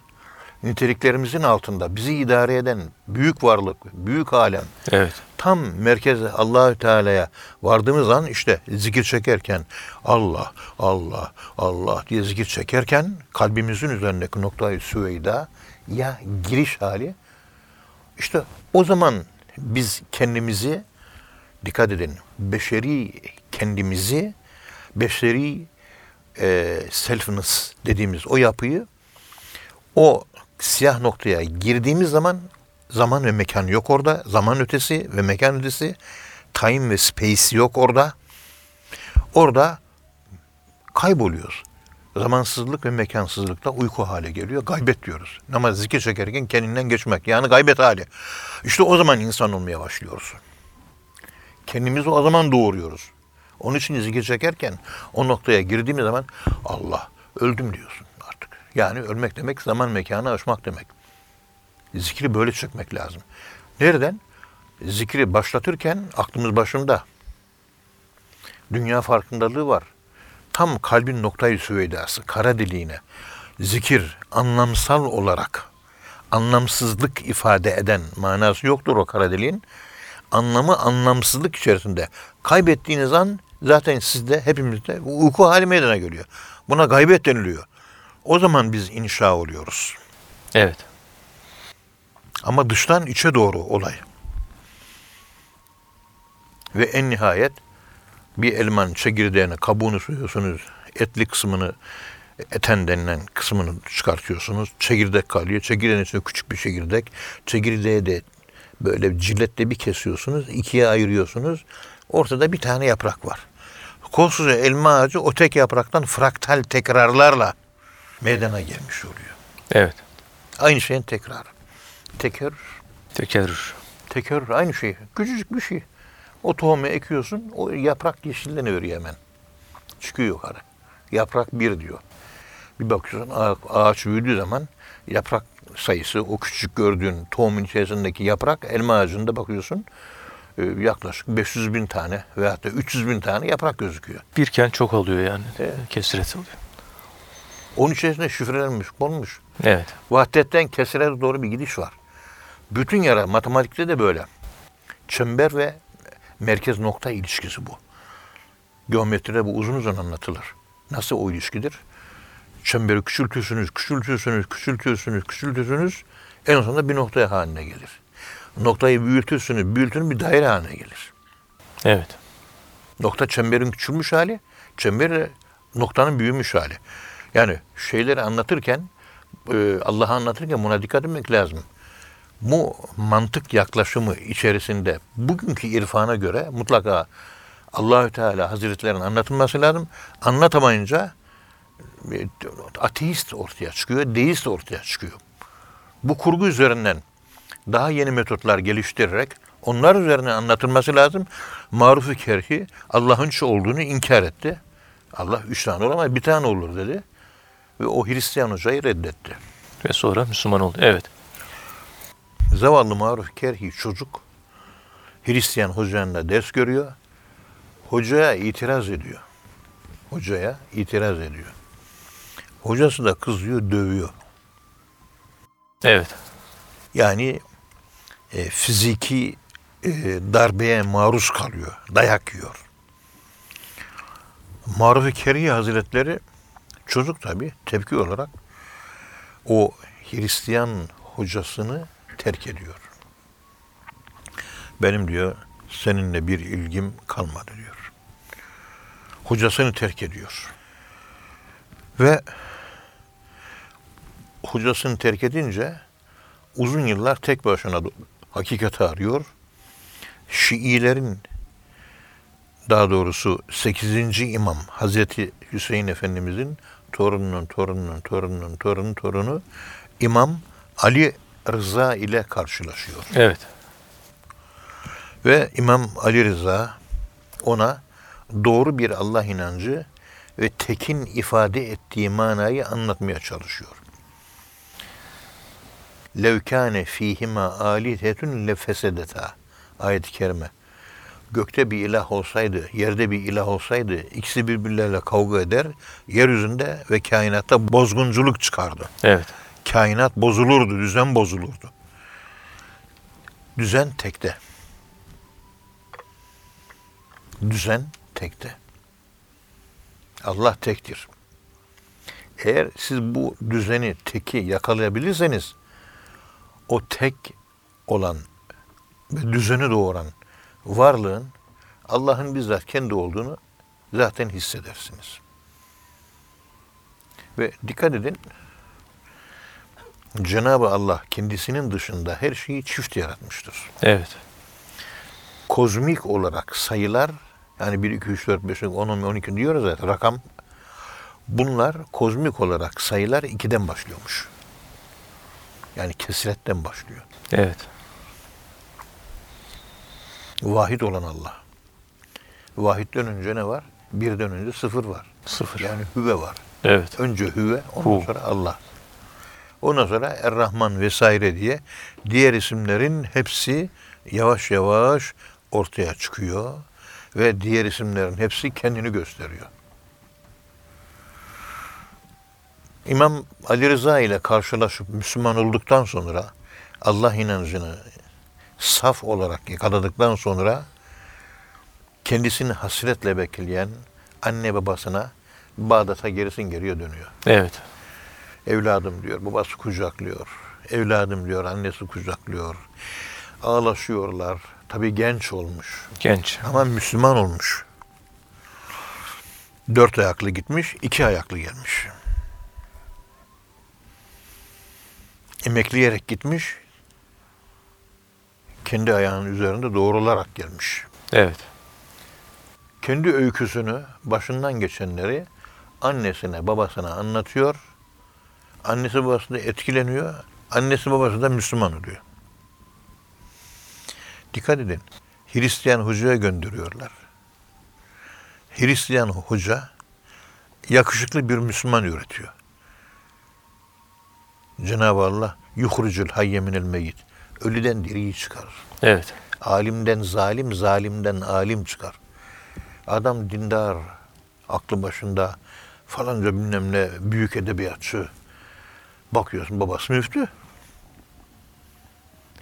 S2: niteliklerimizin altında bizi idare eden büyük varlık, büyük alem,
S1: Evet.
S2: tam merkeze Allahü Teala'ya vardığımız an işte zikir çekerken Allah, Allah, Allah diye zikir çekerken kalbimizin üzerindeki noktayı süveyda ya giriş hali işte o zaman biz kendimizi dikkat edin beşeri kendimizi beşeri e, selfness dediğimiz o yapıyı o siyah noktaya girdiğimiz zaman zaman ve mekan yok orada. Zaman ötesi ve mekan ötesi. Time ve space yok orada. Orada kayboluyoruz. Zamansızlık ve mekansızlıkla uyku hale geliyor. Gaybet diyoruz. Namaz zikir çekerken kendinden geçmek. Yani gaybet hali. İşte o zaman insan olmaya başlıyoruz. Kendimizi o zaman doğuruyoruz. Onun için zikir çekerken o noktaya girdiğimiz zaman Allah öldüm diyorsun. Yani ölmek demek zaman mekanı aşmak demek. Zikri böyle çekmek lazım. Nereden? Zikri başlatırken aklımız başında. Dünya farkındalığı var. Tam kalbin noktayı süveydası, kara deliğine. Zikir anlamsal olarak anlamsızlık ifade eden manası yoktur o kara deliğin. Anlamı anlamsızlık içerisinde. Kaybettiğiniz an zaten sizde, hepimizde uyku hali meydana geliyor. Buna gaybet deniliyor. O zaman biz inşa oluyoruz.
S1: Evet.
S2: Ama dıştan içe doğru olay. Ve en nihayet Bir elmanın çekirdeğini, kabuğunu soyuyorsunuz. Etli kısmını, eten denilen kısmını çıkartıyorsunuz. Çekirdek kalıyor. Çekirdeğin içinde küçük bir çekirdek. Çekirdeği de böyle ciletle bir kesiyorsunuz. ikiye ayırıyorsunuz. Ortada bir tane yaprak var. Koskoca elma ağacı o tek yapraktan fraktal tekrarlarla meydana gelmiş oluyor.
S1: Evet.
S2: Aynı şeyin tekrarı. Tekerrür.
S1: Tekerrür.
S2: Tekerrür aynı şey. Küçücük bir şey. O tohumu ekiyorsun, o yaprak yeşilleniyor hemen. Çıkıyor yukarı. Yaprak bir diyor. Bir bakıyorsun ağa- ağaç büyüdüğü zaman yaprak sayısı, o küçük gördüğün tohumun içerisindeki yaprak, elma ağacında bakıyorsun e, yaklaşık 500 bin tane veyahut da 300 bin tane yaprak gözüküyor.
S1: Birken çok oluyor yani.
S2: Evet.
S1: Kesiret oluyor.
S2: Onun içerisinde şifrelenmiş, konmuş.
S1: Evet.
S2: Vahdetten kesirete doğru bir gidiş var. Bütün yara matematikte de böyle. Çember ve merkez nokta ilişkisi bu. Geometride bu uzun uzun anlatılır. Nasıl o ilişkidir? Çemberi küçültürsünüz, küçültürsünüz, küçültürsünüz, küçültürsünüz. En sonunda bir noktaya haline gelir. Noktayı büyütürsünüz, büyütün bir daire haline gelir.
S1: Evet.
S2: Nokta çemberin küçülmüş hali, çember noktanın büyümüş hali. Yani şeyleri anlatırken, e, Allah'ı anlatırken buna dikkat etmek lazım. Bu mantık yaklaşımı içerisinde bugünkü irfana göre mutlaka Allahü Teala Hazretlerinin anlatılması lazım. Anlatamayınca e, ateist ortaya çıkıyor, deist ortaya çıkıyor. Bu kurgu üzerinden daha yeni metotlar geliştirerek onlar üzerine anlatılması lazım. Maruf-u kerhi Allah'ın şu olduğunu inkar etti. Allah üç tane olamaz bir tane olur dedi. Ve o Hristiyan hocayı reddetti.
S1: Ve sonra Müslüman oldu. Evet.
S2: Zavallı maruf kerhi çocuk Hristiyan hocanla ders görüyor. Hocaya itiraz ediyor. Hocaya itiraz ediyor. Hocası da kızıyor, dövüyor.
S1: Evet.
S2: Yani e, fiziki e, darbeye maruz kalıyor, dayak yiyor. Maruf-i Keriye Hazretleri çocuk tabi tepki olarak o Hristiyan hocasını terk ediyor. Benim diyor seninle bir ilgim kalmadı diyor. Hocasını terk ediyor. Ve hocasını terk edince uzun yıllar tek başına hakikati arıyor. Şiilerin daha doğrusu 8. imam Hazreti Hüseyin Efendimizin torununun torununun torununun torunu torunu İmam Ali Rıza ile karşılaşıyor.
S1: Evet.
S2: Ve İmam Ali Rıza ona doğru bir Allah inancı ve tekin ifade ettiği manayı anlatmaya çalışıyor. Levkâne fîhima âlihetun lefesedeta. Ayet-i kerime. Gökte bir ilah olsaydı, yerde bir ilah olsaydı, ikisi birbirleriyle kavga eder, yeryüzünde ve kainatta bozgunculuk çıkardı.
S1: Evet.
S2: Kainat bozulurdu, düzen bozulurdu. Düzen tekte. Düzen tekte. Allah tektir. Eğer siz bu düzeni, teki yakalayabilirseniz o tek olan ve düzeni doğuran varlığın Allah'ın bizzat kendi olduğunu zaten hissedersiniz. Ve dikkat edin Cenab-ı Allah kendisinin dışında her şeyi çift yaratmıştır.
S1: Evet.
S2: Kozmik olarak sayılar yani 1, 2, 3, 4, 5, 10, 11, 12 diyoruz zaten rakam. Bunlar kozmik olarak sayılar 2'den başlıyormuş. Yani kesiretten başlıyor.
S1: Evet.
S2: Vahid olan Allah. Vahidden önce ne var? Birden önce sıfır var.
S1: Sıfır.
S2: Yani hüve var.
S1: Evet.
S2: Önce hüve, ondan
S1: Hu.
S2: sonra Allah. Ondan sonra Er-Rahman vesaire diye diğer isimlerin hepsi yavaş yavaş ortaya çıkıyor ve diğer isimlerin hepsi kendini gösteriyor. İmam Ali Rıza ile karşılaşıp Müslüman olduktan sonra Allah inancını saf olarak yakaladıktan sonra kendisini hasretle bekleyen anne babasına Bağdat'a gerisin geriye dönüyor.
S1: Evet.
S2: Evladım diyor, babası kucaklıyor. Evladım diyor, annesi kucaklıyor. Ağlaşıyorlar. Tabii genç olmuş
S1: Genç.
S2: ama Müslüman olmuş. Dört ayaklı gitmiş, iki ayaklı gelmiş. Emekleyerek gitmiş, kendi ayağının üzerinde doğrularak gelmiş.
S1: Evet.
S2: Kendi öyküsünü, başından geçenleri annesine, babasına anlatıyor. Annesi babası da etkileniyor. Annesi babası da Müslüman oluyor. Dikkat edin. Hristiyan hocaya gönderiyorlar. Hristiyan hoca yakışıklı bir Müslüman üretiyor. Cenab-ı Allah yuhrucul hayye minel meyyit. Ölüden diriyi çıkarır.
S1: Evet.
S2: Alimden zalim, zalimden alim çıkar. Adam dindar, aklı başında falanca bilmem ne büyük edebiyatçı. Bakıyorsun babası müftü.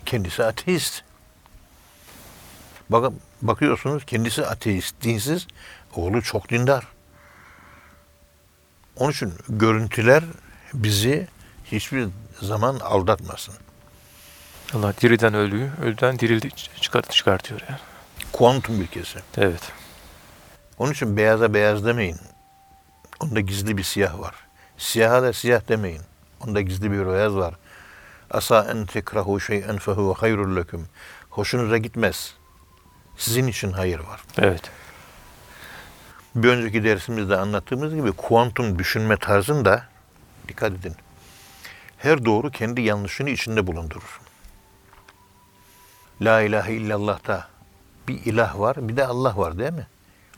S2: Kendisi ateist. Bak, bakıyorsunuz kendisi ateist, dinsiz. Oğlu çok dindar. Onun için görüntüler bizi hiçbir zaman aldatmasın.
S1: Allah diriden ölüyü, ölüden dirildi çıkart, çıkartıyor yani.
S2: Kuantum ilkesi.
S1: Evet.
S2: Onun için beyaza beyaz demeyin. Onda gizli bir siyah var. Siyaha da siyah demeyin. Onda gizli bir beyaz var. Asa en tekrahu şey'en fehuve hayrul leküm. Hoşunuza gitmez. Sizin için hayır var.
S1: Evet.
S2: Bir önceki dersimizde anlattığımız gibi kuantum düşünme tarzında dikkat edin. Her doğru kendi yanlışını içinde bulundurur. La ilahe illallah'ta bir ilah var, bir de Allah var değil mi?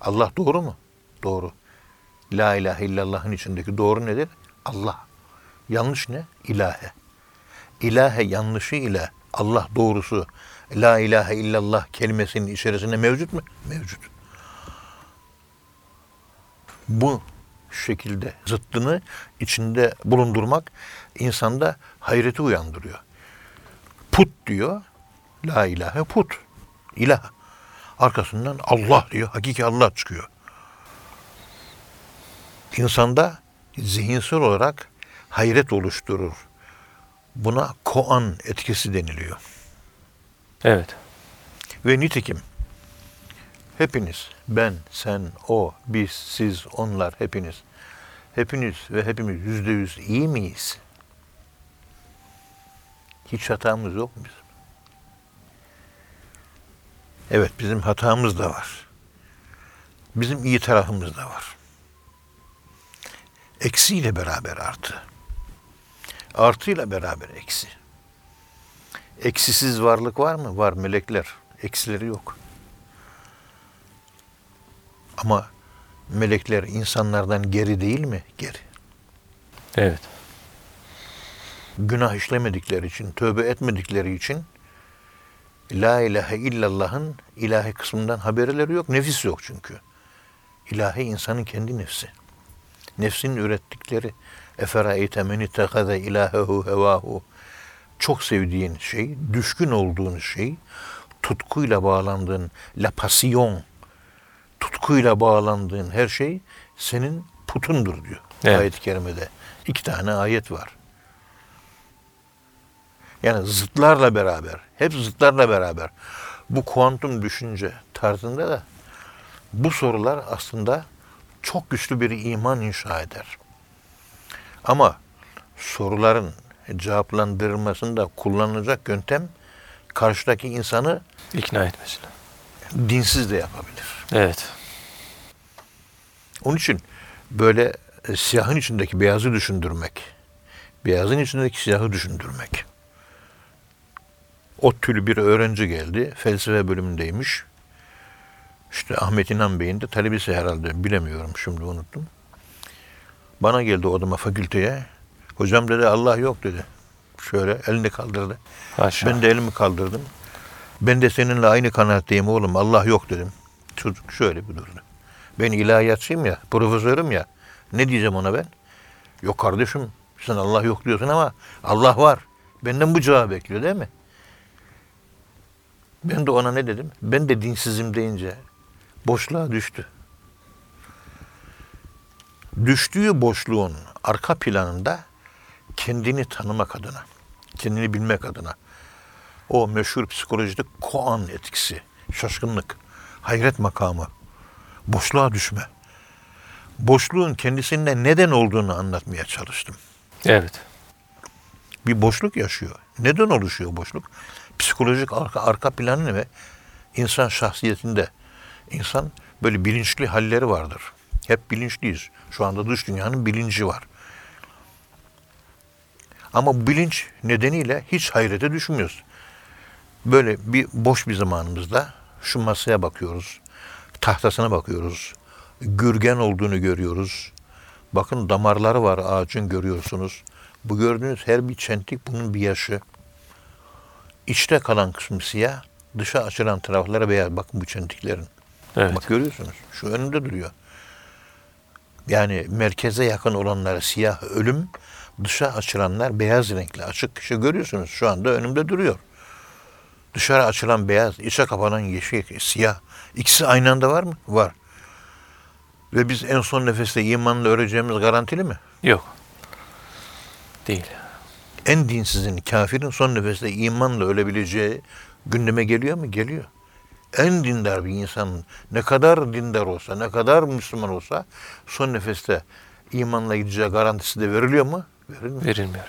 S2: Allah doğru mu? Doğru. La ilahe illallah'ın içindeki doğru nedir? Allah. Yanlış ne? İlahe. İlahe yanlışı ile Allah doğrusu La ilahe illallah kelimesinin içerisinde mevcut mu? Mevcut. Bu şekilde zıttını içinde bulundurmak insanda hayreti uyandırıyor. Put diyor. La ilahe put. İlah. Arkasından Allah diyor. Hakiki Allah çıkıyor. İnsanda zihinsel olarak hayret oluşturur. Buna koan etkisi deniliyor.
S1: Evet.
S2: Ve nitekim hepiniz, ben, sen, o, biz, siz, onlar, hepiniz, hepiniz ve hepimiz yüzde yüz iyi miyiz? Hiç hatamız yok mu bizim? Evet, bizim hatamız da var. Bizim iyi tarafımız da var. Eksiyle beraber artı. Artıyla beraber eksi. Eksisiz varlık var mı? Var melekler. Eksileri yok. Ama melekler insanlardan geri değil mi? Geri.
S1: Evet.
S2: Günah işlemedikleri için, tövbe etmedikleri için La ilahe illallah'ın ilahi kısmından haberleri yok. Nefis yok çünkü. İlahi insanın kendi nefsi. Nefsinin ürettikleri Eferayte men ittehade ilahehu hevahu çok sevdiğin şey, düşkün olduğun şey, tutkuyla bağlandığın la passion, tutkuyla bağlandığın her şey senin putundur diyor
S1: Evet.
S2: ayet-i kerimede. İki tane ayet var. Yani zıtlarla beraber, hep zıtlarla beraber. Bu kuantum düşünce tarzında da bu sorular aslında çok güçlü bir iman inşa eder. Ama soruların cevaplandırılmasında kullanılacak yöntem karşıdaki insanı
S1: İkna etmesine.
S2: dinsiz de yapabilir.
S1: Evet.
S2: Onun için böyle siyahın içindeki beyazı düşündürmek, beyazın içindeki siyahı düşündürmek. O türlü bir öğrenci geldi, felsefe bölümündeymiş. İşte Ahmet İnan Bey'in de talebesi herhalde, bilemiyorum şimdi unuttum. Bana geldi odama fakülteye. Hocam dedi Allah yok dedi. Şöyle elini kaldırdı.
S1: Haşa.
S2: Ben de elimi kaldırdım. Ben de seninle aynı kanaatteyim oğlum. Allah yok dedim. Çocuk şöyle bir durdu. Ben ilahiyatçıyım ya, profesörüm ya. Ne diyeceğim ona ben? Yok kardeşim, sen Allah yok diyorsun ama Allah var. Benden bu cevabı bekliyor değil mi? Ben de ona ne dedim? Ben de dinsizim deyince boşluğa düştü. Düştüğü boşluğun arka planında kendini tanımak adına, kendini bilmek adına o meşhur psikolojide koan etkisi, şaşkınlık, hayret makamı, boşluğa düşme. boşluğun kendisinde neden olduğunu anlatmaya çalıştım.
S1: Evet.
S2: Bir boşluk yaşıyor. Neden oluşuyor boşluk? Psikolojik arka, arka planı ve insan şahsiyetinde insan böyle bilinçli halleri vardır. Hep bilinçliyiz. Şu anda dış dünyanın bilinci var. Ama bilinç nedeniyle hiç hayrete düşmüyoruz. Böyle bir boş bir zamanımızda şu masaya bakıyoruz. Tahtasına bakıyoruz. Gürgen olduğunu görüyoruz. Bakın damarları var ağacın görüyorsunuz. Bu gördüğünüz her bir çentik bunun bir yaşı. İçte kalan kısmı siyah, dışa açılan tarafları beyaz. Bakın bu çentiklerin.
S1: Evet.
S2: Bak görüyorsunuz. Şu önünde duruyor. Yani merkeze yakın olanlar siyah ölüm, dışa açılanlar beyaz renkli açık kişi görüyorsunuz. Şu anda önümde duruyor. Dışarı açılan beyaz, içe kapanan yeşil, siyah. İkisi aynı anda var mı? Var. Ve biz en son nefeste imanla öleceğimiz garantili mi?
S1: Yok. Değil.
S2: En dinsizin, kafirin son nefeste imanla ölebileceği gündeme geliyor mu? Geliyor. En dindar bir insan ne kadar dindar olsa, ne kadar Müslüman olsa son nefeste imanla gideceği garantisi de veriliyor mu? Verilmiyor.
S1: Verilmiyor.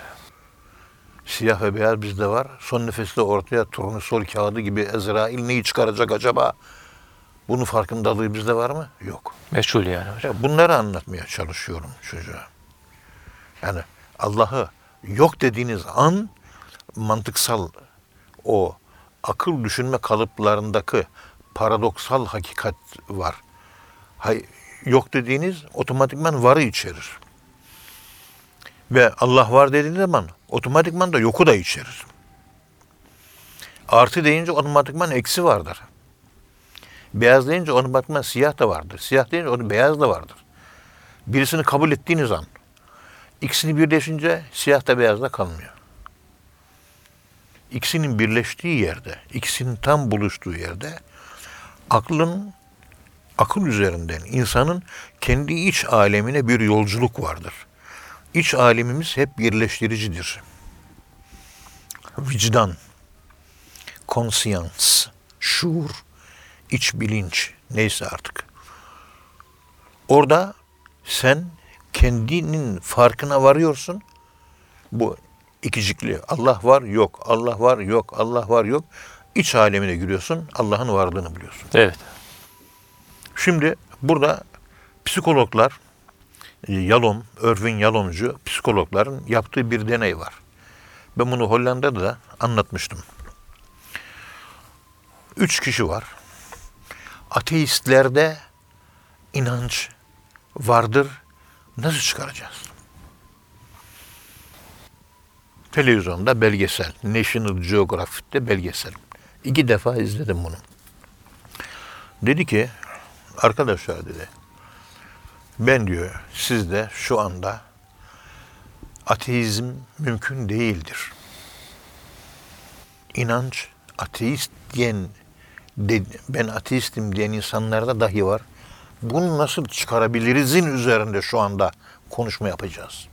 S2: Siyah ve beyaz bizde var. Son nefeste ortaya turnusol kağıdı gibi Ezrail neyi çıkaracak acaba? Bunun farkındalığı bizde var mı? Yok.
S1: Meçhul yani hocam.
S2: Bunları anlatmaya çalışıyorum çocuğa. Yani Allah'ı yok dediğiniz an mantıksal o akıl düşünme kalıplarındaki paradoksal hakikat var. Hay, yok dediğiniz otomatikman varı içerir. Ve Allah var dediğiniz zaman otomatikman da yoku da içerir. Artı deyince otomatikman eksi vardır. Beyaz deyince otomatikman siyah da vardır. Siyah deyince onun beyaz da vardır. Birisini kabul ettiğiniz an ikisini birleşince siyah da beyaz da kalmıyor. İkisinin birleştiği yerde, ikisinin tam buluştuğu yerde aklın akıl üzerinden insanın kendi iç alemine bir yolculuk vardır. İç alemimiz hep birleştiricidir. Vicdan, konsiyans, şuur, iç bilinç neyse artık. Orada sen kendinin farkına varıyorsun. Bu ikicikli Allah var yok, Allah var yok, Allah var yok. İç alemine giriyorsun, Allah'ın varlığını biliyorsun.
S1: Evet.
S2: Şimdi burada psikologlar, e, Yalom, Irving Yalomcu psikologların yaptığı bir deney var. Ben bunu Hollanda'da da anlatmıştım. Üç kişi var. Ateistlerde inanç vardır. Nasıl çıkaracağız? Televizyonda belgesel, National Geographic'te belgesel. İki defa izledim bunu. Dedi ki, arkadaşlar dedi, ben diyor sizde şu anda ateizm mümkün değildir. İnanç, ateist diyen, ben ateistim diyen insanlarda dahi var. Bunu nasıl çıkarabilirizin üzerinde şu anda konuşma yapacağız.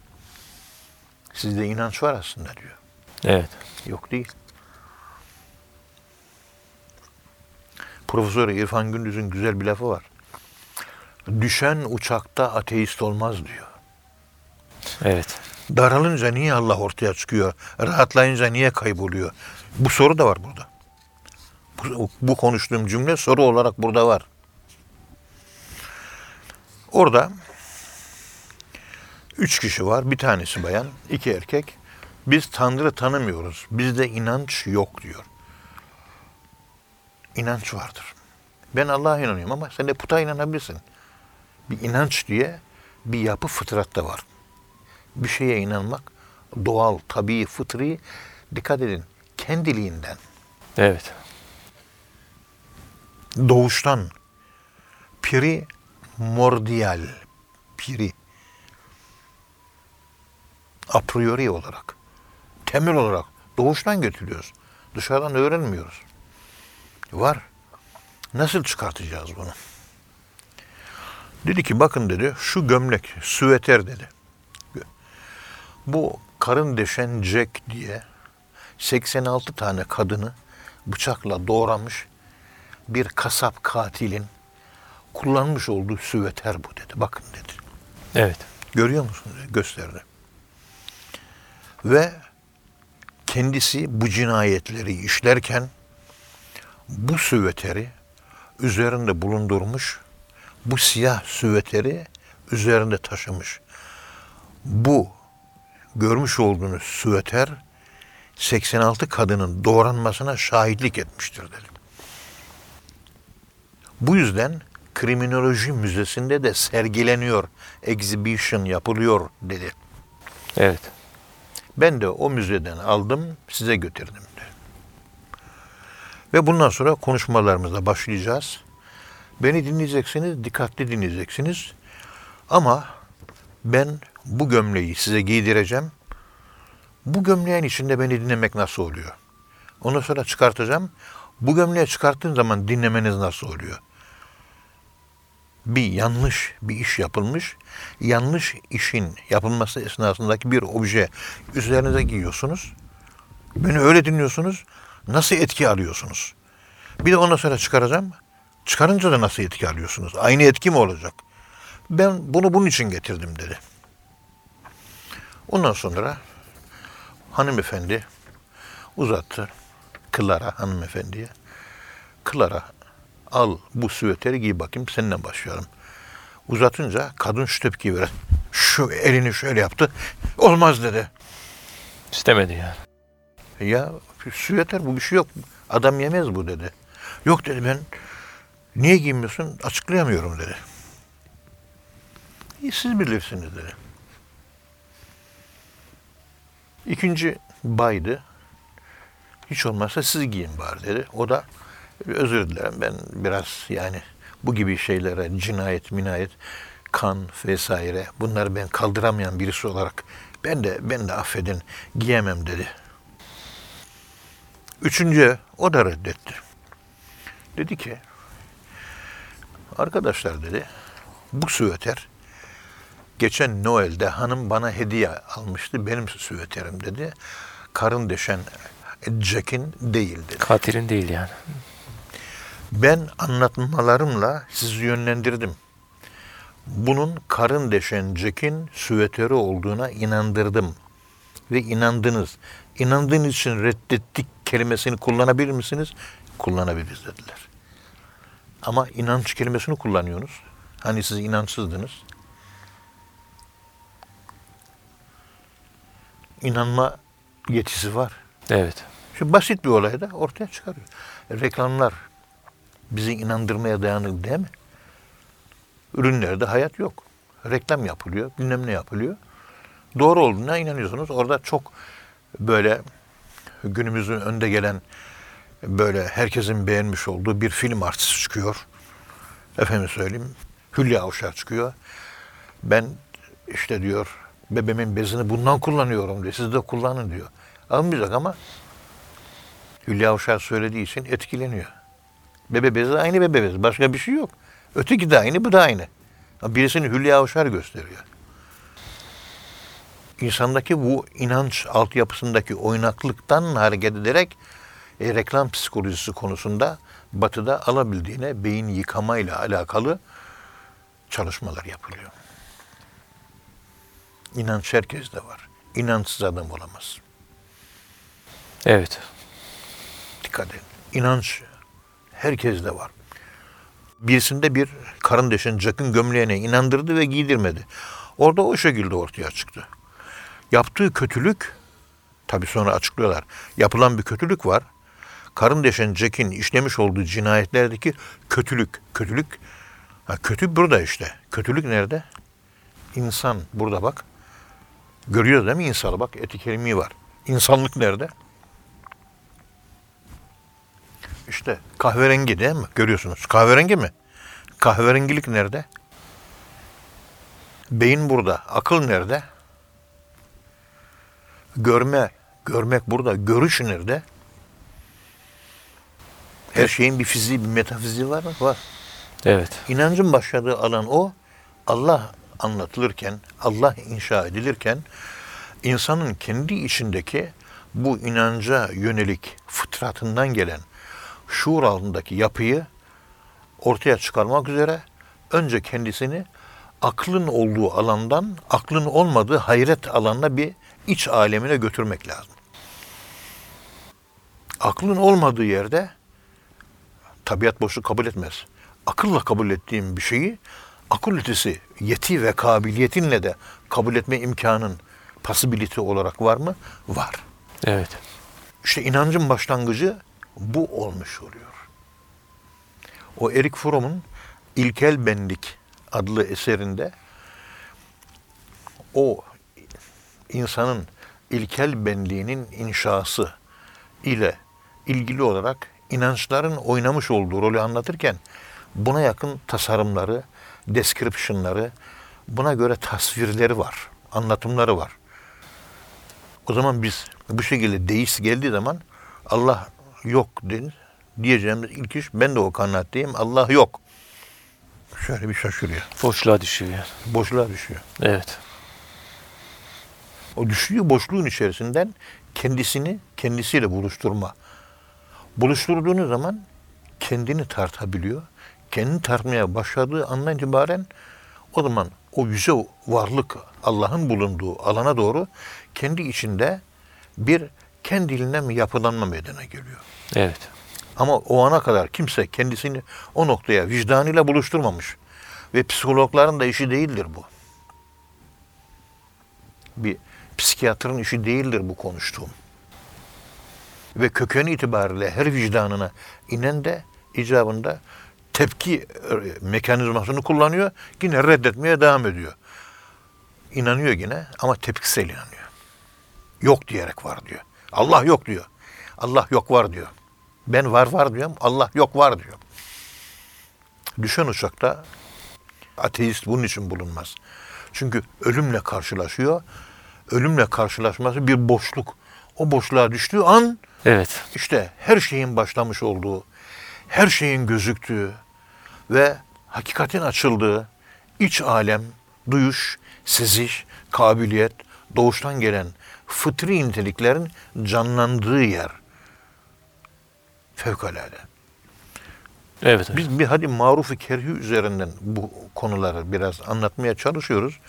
S2: Sizde inanç var aslında diyor.
S1: Evet.
S2: Yok değil. Profesör İrfan Gündüz'ün güzel bir lafı var. Düşen uçakta ateist olmaz diyor.
S1: Evet.
S2: Daralınca niye Allah ortaya çıkıyor? Rahatlayınca niye kayboluyor? Bu soru da var burada. Bu, bu konuştuğum cümle soru olarak burada var. Orada üç kişi var. Bir tanesi bayan, iki erkek. Biz Tanrı tanımıyoruz. Bizde inanç yok diyor. İnanç vardır. Ben Allah'a inanıyorum ama sen de puta inanabilirsin. Bir inanç diye bir yapı fıtratta var bir şeye inanmak doğal, tabii, fıtri, dikkat edin, kendiliğinden,
S1: Evet.
S2: doğuştan, piri mordial, piri, a priori olarak, temel olarak doğuştan götürüyoruz. Dışarıdan öğrenmiyoruz. Var. Nasıl çıkartacağız bunu? Dedi ki bakın dedi şu gömlek, süveter dedi. Bu karın deşen Jack diye 86 tane kadını bıçakla doğramış bir kasap katilin kullanmış olduğu süveter bu dedi. Bakın dedi.
S1: Evet.
S2: Görüyor musunuz? Gösterdi. Ve kendisi bu cinayetleri işlerken bu süveteri üzerinde bulundurmuş, bu siyah süveteri üzerinde taşımış. Bu görmüş olduğunuz süveter 86 kadının doğranmasına şahitlik etmiştir dedi. Bu yüzden kriminoloji müzesinde de sergileniyor, exhibition yapılıyor dedi.
S1: Evet.
S2: Ben de o müzeden aldım, size götürdüm de. Ve bundan sonra konuşmalarımıza başlayacağız. Beni dinleyeceksiniz, dikkatli dinleyeceksiniz. Ama ben bu gömleği size giydireceğim. Bu gömleğin içinde beni dinlemek nasıl oluyor? Ondan sonra çıkartacağım. Bu gömleği çıkarttığın zaman dinlemeniz nasıl oluyor? Bir yanlış bir iş yapılmış. Yanlış işin yapılması esnasındaki bir obje üzerinize giyiyorsunuz. Beni öyle dinliyorsunuz. Nasıl etki alıyorsunuz? Bir de ondan sonra çıkaracağım. Çıkarınca da nasıl etki alıyorsunuz? Aynı etki mi olacak? Ben bunu bunun için getirdim dedi. Ondan sonra hanımefendi uzattı. Clara hanımefendiye. Clara al bu süveteri giy bakayım seninle başlayalım. Uzatınca kadın şu tepkiyi verir. Şu elini şöyle yaptı. Olmaz dedi.
S1: İstemedi yani.
S2: Ya süveter bu bir şey yok. Adam yemez bu dedi. Yok dedi ben niye giymiyorsun açıklayamıyorum dedi. İyi siz bilirsiniz dedi. İkinci baydı. Hiç olmazsa siz giyin bari dedi. O da özür dilerim ben biraz yani bu gibi şeylere cinayet, minayet, kan vesaire bunları ben kaldıramayan birisi olarak ben de ben de affedin giyemem dedi. Üçüncü o da reddetti. Dedi ki arkadaşlar dedi bu süveter geçen Noel'de hanım bana hediye almıştı benim süveterim dedi. Karın deşen Jack'in değil dedi.
S1: Katilin değil yani.
S2: Ben anlatmalarımla sizi yönlendirdim. Bunun karın deşen Jack'in süveteri olduğuna inandırdım. Ve inandınız. İnandığınız için reddettik kelimesini kullanabilir misiniz? Kullanabiliriz dediler. Ama inanç kelimesini kullanıyorsunuz. Hani siz inançsızdınız. İnanma yetisi var.
S1: Evet.
S2: Şu basit bir olay da ortaya çıkarıyor. Reklamlar bizi inandırmaya dayanıklı değil mi? Ürünlerde hayat yok. Reklam yapılıyor, bilmem ne yapılıyor. Doğru olduğuna inanıyorsunuz. Orada çok böyle günümüzün önde gelen böyle herkesin beğenmiş olduğu bir film artisti çıkıyor. Efendim söyleyeyim. Hülya Avşar çıkıyor. Ben işte diyor bebeğimin bezini bundan kullanıyorum diyor. Siz de kullanın diyor. Almayacak ama Hülya Avşar söylediği için etkileniyor. Bebe bezi aynı bebe bezi. Başka bir şey yok. Öteki de aynı, bu da aynı. Birisini Hülya Avşar gösteriyor. İnsandaki bu inanç altyapısındaki oynaklıktan hareket ederek e, reklam psikolojisi konusunda batıda alabildiğine beyin yıkamayla alakalı çalışmalar yapılıyor. İnanç herkeste var. İnançsız adam olamaz.
S1: Evet.
S2: Dikkat edin. İnanç herkeste var. Birisinde bir karın deşen Jack'ın gömleğine inandırdı ve giydirmedi. Orada o şekilde ortaya çıktı. Yaptığı kötülük, tabi sonra açıklıyorlar, yapılan bir kötülük var. Karın deşen Jack'in işlemiş olduğu cinayetlerdeki kötülük, kötülük, ha, kötü burada işte. Kötülük nerede? İnsan burada bak. Görüyoruz değil mi insanı? Bak eti kerimi var. İnsanlık nerede? İşte kahverengi değil mi? Görüyorsunuz. Kahverengi mi? Kahverengilik nerede? Beyin burada. Akıl nerede? Görme. Görmek burada. Görüş nerede? Her şeyin bir fiziği, bir metafiziği var mı? Var.
S1: Evet.
S2: İnancın başladığı alan o. Allah anlatılırken, Allah inşa edilirken insanın kendi içindeki bu inanca yönelik fıtratından gelen şuur altındaki yapıyı ortaya çıkarmak üzere önce kendisini aklın olduğu alandan aklın olmadığı hayret alanına bir iç alemine götürmek lazım. Aklın olmadığı yerde tabiat boşluk kabul etmez. Akılla kabul ettiğim bir şeyi akıl ötesi yeti ve kabiliyetinle de kabul etme imkanın possibility olarak var mı? Var.
S1: Evet.
S2: İşte inancın başlangıcı bu olmuş oluyor. O Erik Fromm'un İlkel Benlik adlı eserinde o insanın ilkel benliğinin inşası ile ilgili olarak inançların oynamış olduğu rolü anlatırken buna yakın tasarımları, description'ları, buna göre tasvirleri var, anlatımları var. O zaman biz bu şekilde deist geldiği zaman Allah yok denir. Diyeceğimiz ilk iş ben de o kanaatteyim. Allah yok. Şöyle bir şaşırıyor.
S1: Boşluğa düşüyor yani.
S2: Boşluğa düşüyor.
S1: Evet.
S2: O düştüğü boşluğun içerisinden kendisini kendisiyle buluşturma. Buluşturduğunuz zaman kendini tartabiliyor. Kendini tartmaya başladığı andan itibaren o zaman o yüce varlık Allah'ın bulunduğu alana doğru kendi içinde bir kendiliğinden bir yapılanma meydana geliyor.
S1: Evet.
S2: Ama o ana kadar kimse kendisini o noktaya vicdanıyla buluşturmamış. Ve psikologların da işi değildir bu. Bir psikiyatrın işi değildir bu konuştuğum. Ve köken itibariyle her vicdanına inen de icabında tepki e, mekanizmasını kullanıyor. Yine reddetmeye devam ediyor. İnanıyor yine ama tepkisel inanıyor. Yok diyerek var diyor. Allah yok diyor. Allah yok var diyor. Ben var var diyorum. Allah yok var diyor. Düşen uçakta ateist bunun için bulunmaz. Çünkü ölümle karşılaşıyor. Ölümle karşılaşması bir boşluk. O boşluğa düştüğü an
S1: Evet.
S2: işte her şeyin başlamış olduğu, her şeyin gözüktüğü ve hakikatin açıldığı iç alem, duyuş, seziş, kabiliyet, doğuştan gelen fıtri niteliklerin canlandığı yer. Fevkalade.
S1: Evet. evet.
S2: Biz bir hadi marufu kerhi üzerinden bu konuları biraz anlatmaya çalışıyoruz.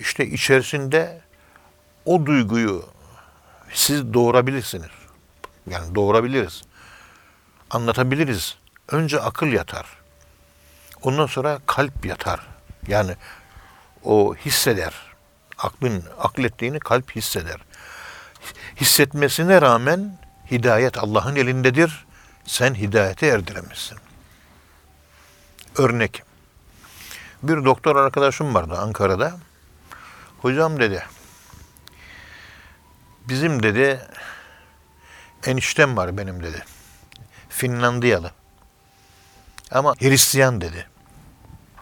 S2: İşte içerisinde o duyguyu siz doğurabilirsiniz. Yani doğurabiliriz. Anlatabiliriz. Önce akıl yatar. Ondan sonra kalp yatar. Yani o hisseder. Aklın aklettiğini kalp hisseder. Hissetmesine rağmen hidayet Allah'ın elindedir. Sen hidayete erdiremezsin. Örnek. Bir doktor arkadaşım vardı Ankara'da. Hocam dedi. Bizim dedi eniştem var benim dedi. Finlandiyalı. Ama Hristiyan dedi.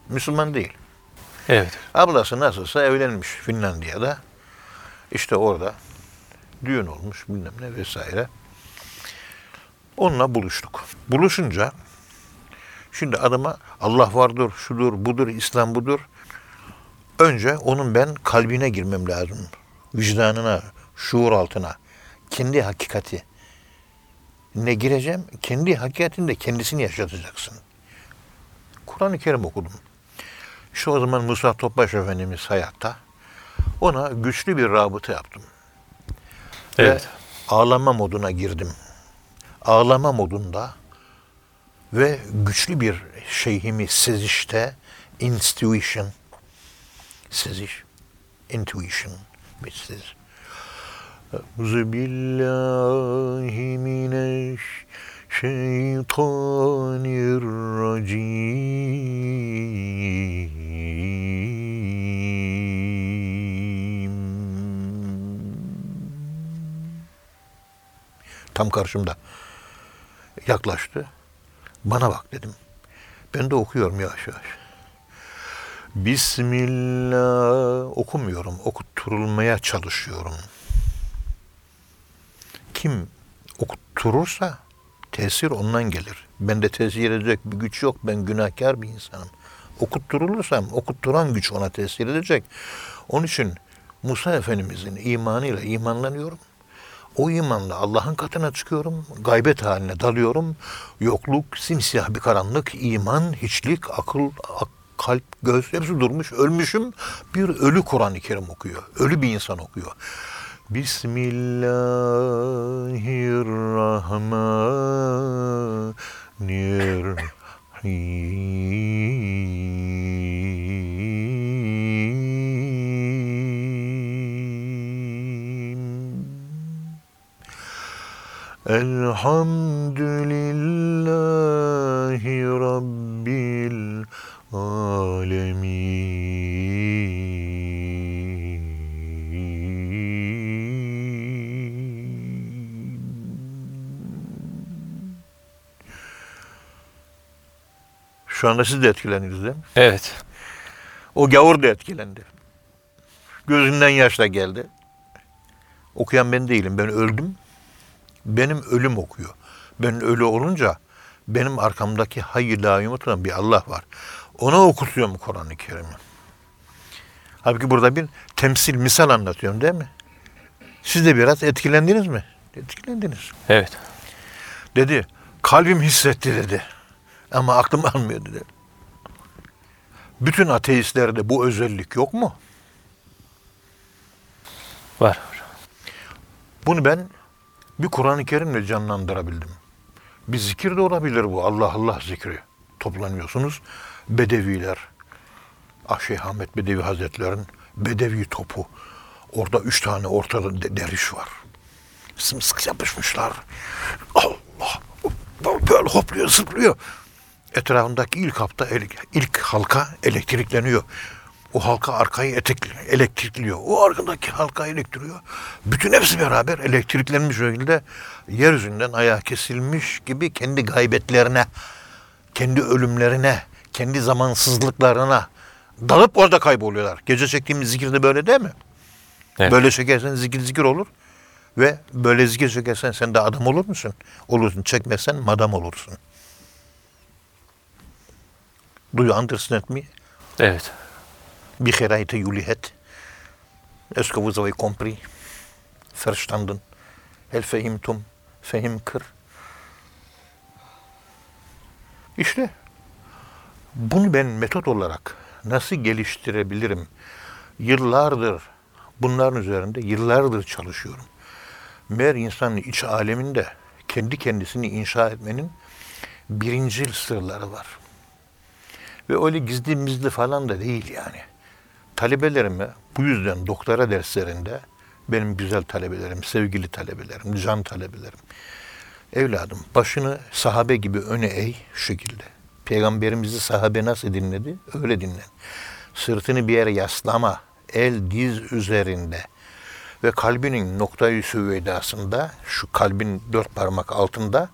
S2: Müslüman değil.
S1: Evet.
S2: Ablası nasılsa evlenmiş Finlandiya'da. İşte orada düğün olmuş bilmem ne vesaire. Onunla buluştuk. Buluşunca şimdi adama Allah vardır, şudur, budur, İslam budur. Önce onun ben kalbine girmem lazım. Vicdanına, şuur altına, kendi hakikati. Ne gireceğim? Kendi hakikatinde kendisini yaşatacaksın. Kur'an-ı Kerim okudum. İşte o zaman Musa Topbaş Efendimiz hayatta. Ona güçlü bir rabıta yaptım.
S1: Evet.
S2: Ve ağlama moduna girdim. Ağlama modunda ve güçlü bir şeyhimi sezişte intuition seziş intuition bir seziş Euzu billahi mineş Tam karşımda. Yaklaştı. Bana bak dedim. Ben de okuyorum yavaş yavaş. Bismillah okumuyorum. Okutturulmaya çalışıyorum. Kim okutturursa tesir ondan gelir. Bende tesir edecek bir güç yok. Ben günahkar bir insanım. Okutturulursam okutturan güç ona tesir edecek. Onun için Musa Efendimizin imanıyla imanlanıyorum. O imanla Allah'ın katına çıkıyorum. Gaybet haline dalıyorum. Yokluk, simsiyah bir karanlık, iman, hiçlik, akıl, ak- kalp, göz hepsi durmuş. Ölmüşüm. Bir ölü Kur'an-ı Kerim okuyor. Ölü bir insan okuyor. Bismillahirrahmanirrahim. Elhamdülillahi Rabbil alemin. Şu anda siz de etkilendiniz değil mi?
S1: Evet.
S2: O gavur da etkilendi. Gözünden yaş da geldi. Okuyan ben değilim. Ben öldüm. Benim ölüm okuyor. Ben ölü olunca benim arkamdaki hayy daim oturan bir Allah var. Ona okutuyorum Kur'an-ı Kerim'i. Halbuki burada bir temsil, misal anlatıyorum değil mi? Siz de biraz etkilendiniz mi? Etkilendiniz.
S1: Evet.
S2: Dedi, kalbim hissetti dedi. Ama aklım almıyor dedi. Bütün ateistlerde bu özellik yok mu?
S1: Var.
S2: Bunu ben bir Kur'an-ı Kerim'le canlandırabildim. Bir zikir de olabilir bu. Allah Allah zikri. Toplanıyorsunuz. Bedeviler. Ah Şeyh Ahmet Bedevi Hazretleri'nin Bedevi topu. Orada üç tane ortada de- deriş var. Sımsıkı yapışmışlar. Allah! Böyle hopluyor, zıplıyor. Etrafındaki ilk hafta, ilk halka elektrikleniyor. O halka arkayı etek- elektrikliyor. O arkadaki halka elektriyor. Bütün hepsi beraber elektriklenmiş şekilde yeryüzünden ayağı kesilmiş gibi kendi gaybetlerine, kendi ölümlerine, kendi zamansızlıklarına dalıp orada kayboluyorlar. Gece çektiğimiz zikirde böyle değil mi?
S1: Evet.
S2: Böyle çekersen zikir zikir olur. Ve böyle zikir çekersen sen de adam olur musun? Olursun. Çekmezsen madam olursun. Do you understand me?
S1: Evet.
S2: Begrijpt jullie het? Est-ce que vous avez compris? Verstanden? Hel fehimtum? Fehimkır? İşte bunu ben metot olarak nasıl geliştirebilirim? Yıllardır bunların üzerinde yıllardır çalışıyorum. Meğer insanın iç aleminde kendi kendisini inşa etmenin birincil sırları var. Ve öyle gizli mizli falan da değil yani. Talebelerime bu yüzden doktora derslerinde benim güzel talebelerim, sevgili talebelerim, can talebelerim. Evladım başını sahabe gibi öne eğ şu şekilde. Peygamberimizi sahabe nasıl dinledi? Öyle dinlen. Sırtını bir yere yaslama. El diz üzerinde. Ve kalbinin noktayı süveydasında, şu kalbin dört parmak altında,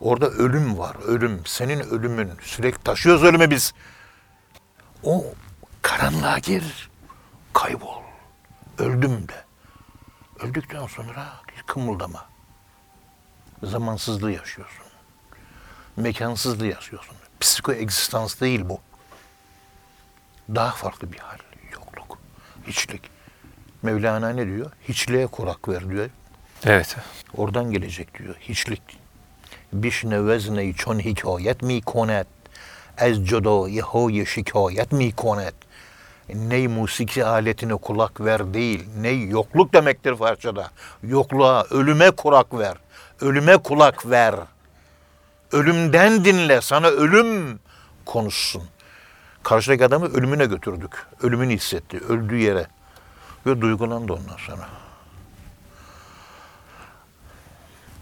S2: orada ölüm var. Ölüm. Senin ölümün. Sürekli taşıyoruz ölümü biz. O karanlığa gir. Kaybol. Öldüm de. Öldükten sonra kımıldama. Zamansızlığı yaşıyorsun. Mekansızlığı yaşıyorsun. Psikoegzistans değil bu. Daha farklı bir hal. Yokluk. Hiçlik. Mevlana ne diyor? Hiçliğe kurak ver diyor.
S1: Evet.
S2: Oradan gelecek diyor. Hiçlik. Bişne vezne çon hikayet mi konet. Ez codo yehoye şikayet mi konet. Ney musiki aletine kulak ver değil. Ney yokluk demektir parçada. Yokluğa, ölüme kulak ver. Ölüme kulak ver. Ölümden dinle. Sana ölüm konuşsun. Karşıdaki adamı ölümüne götürdük. Ölümünü hissetti. Öldüğü yere. Ve duygulandı ondan sonra.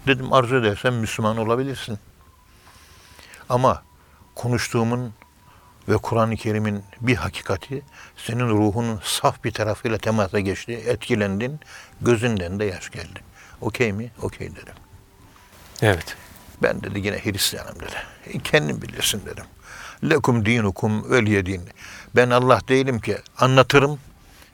S2: Dedim arzu edersen Müslüman olabilirsin. Ama konuştuğumun ve Kur'an-ı Kerim'in bir hakikati senin ruhunun saf bir tarafıyla temasa geçti, etkilendin, gözünden de yaş geldi. Okey mi? Okey dedim.
S1: Evet.
S2: Ben dedi yine Hristiyanım dedi. E, kendin bilirsin dedim. Lekum dinukum veliye din. Ben Allah değilim ki anlatırım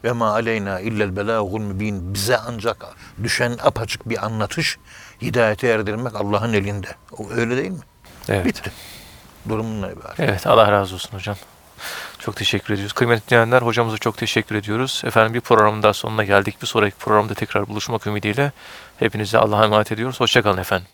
S2: ve ma aleyna illel belâgul mübin. Bize ancak düşen apaçık bir anlatış hidayete erdirmek Allah'ın elinde. Öyle değil mi?
S1: Evet.
S2: Bitti. Durumun ne ibaret?
S1: Evet. Allah razı olsun hocam. Çok teşekkür ediyoruz. Kıymetli dinleyenler hocamıza çok teşekkür ediyoruz. Efendim bir programın daha sonuna geldik. Bir sonraki programda tekrar buluşmak ümidiyle hepinize Allah'a emanet ediyoruz. Hoşçakalın efendim.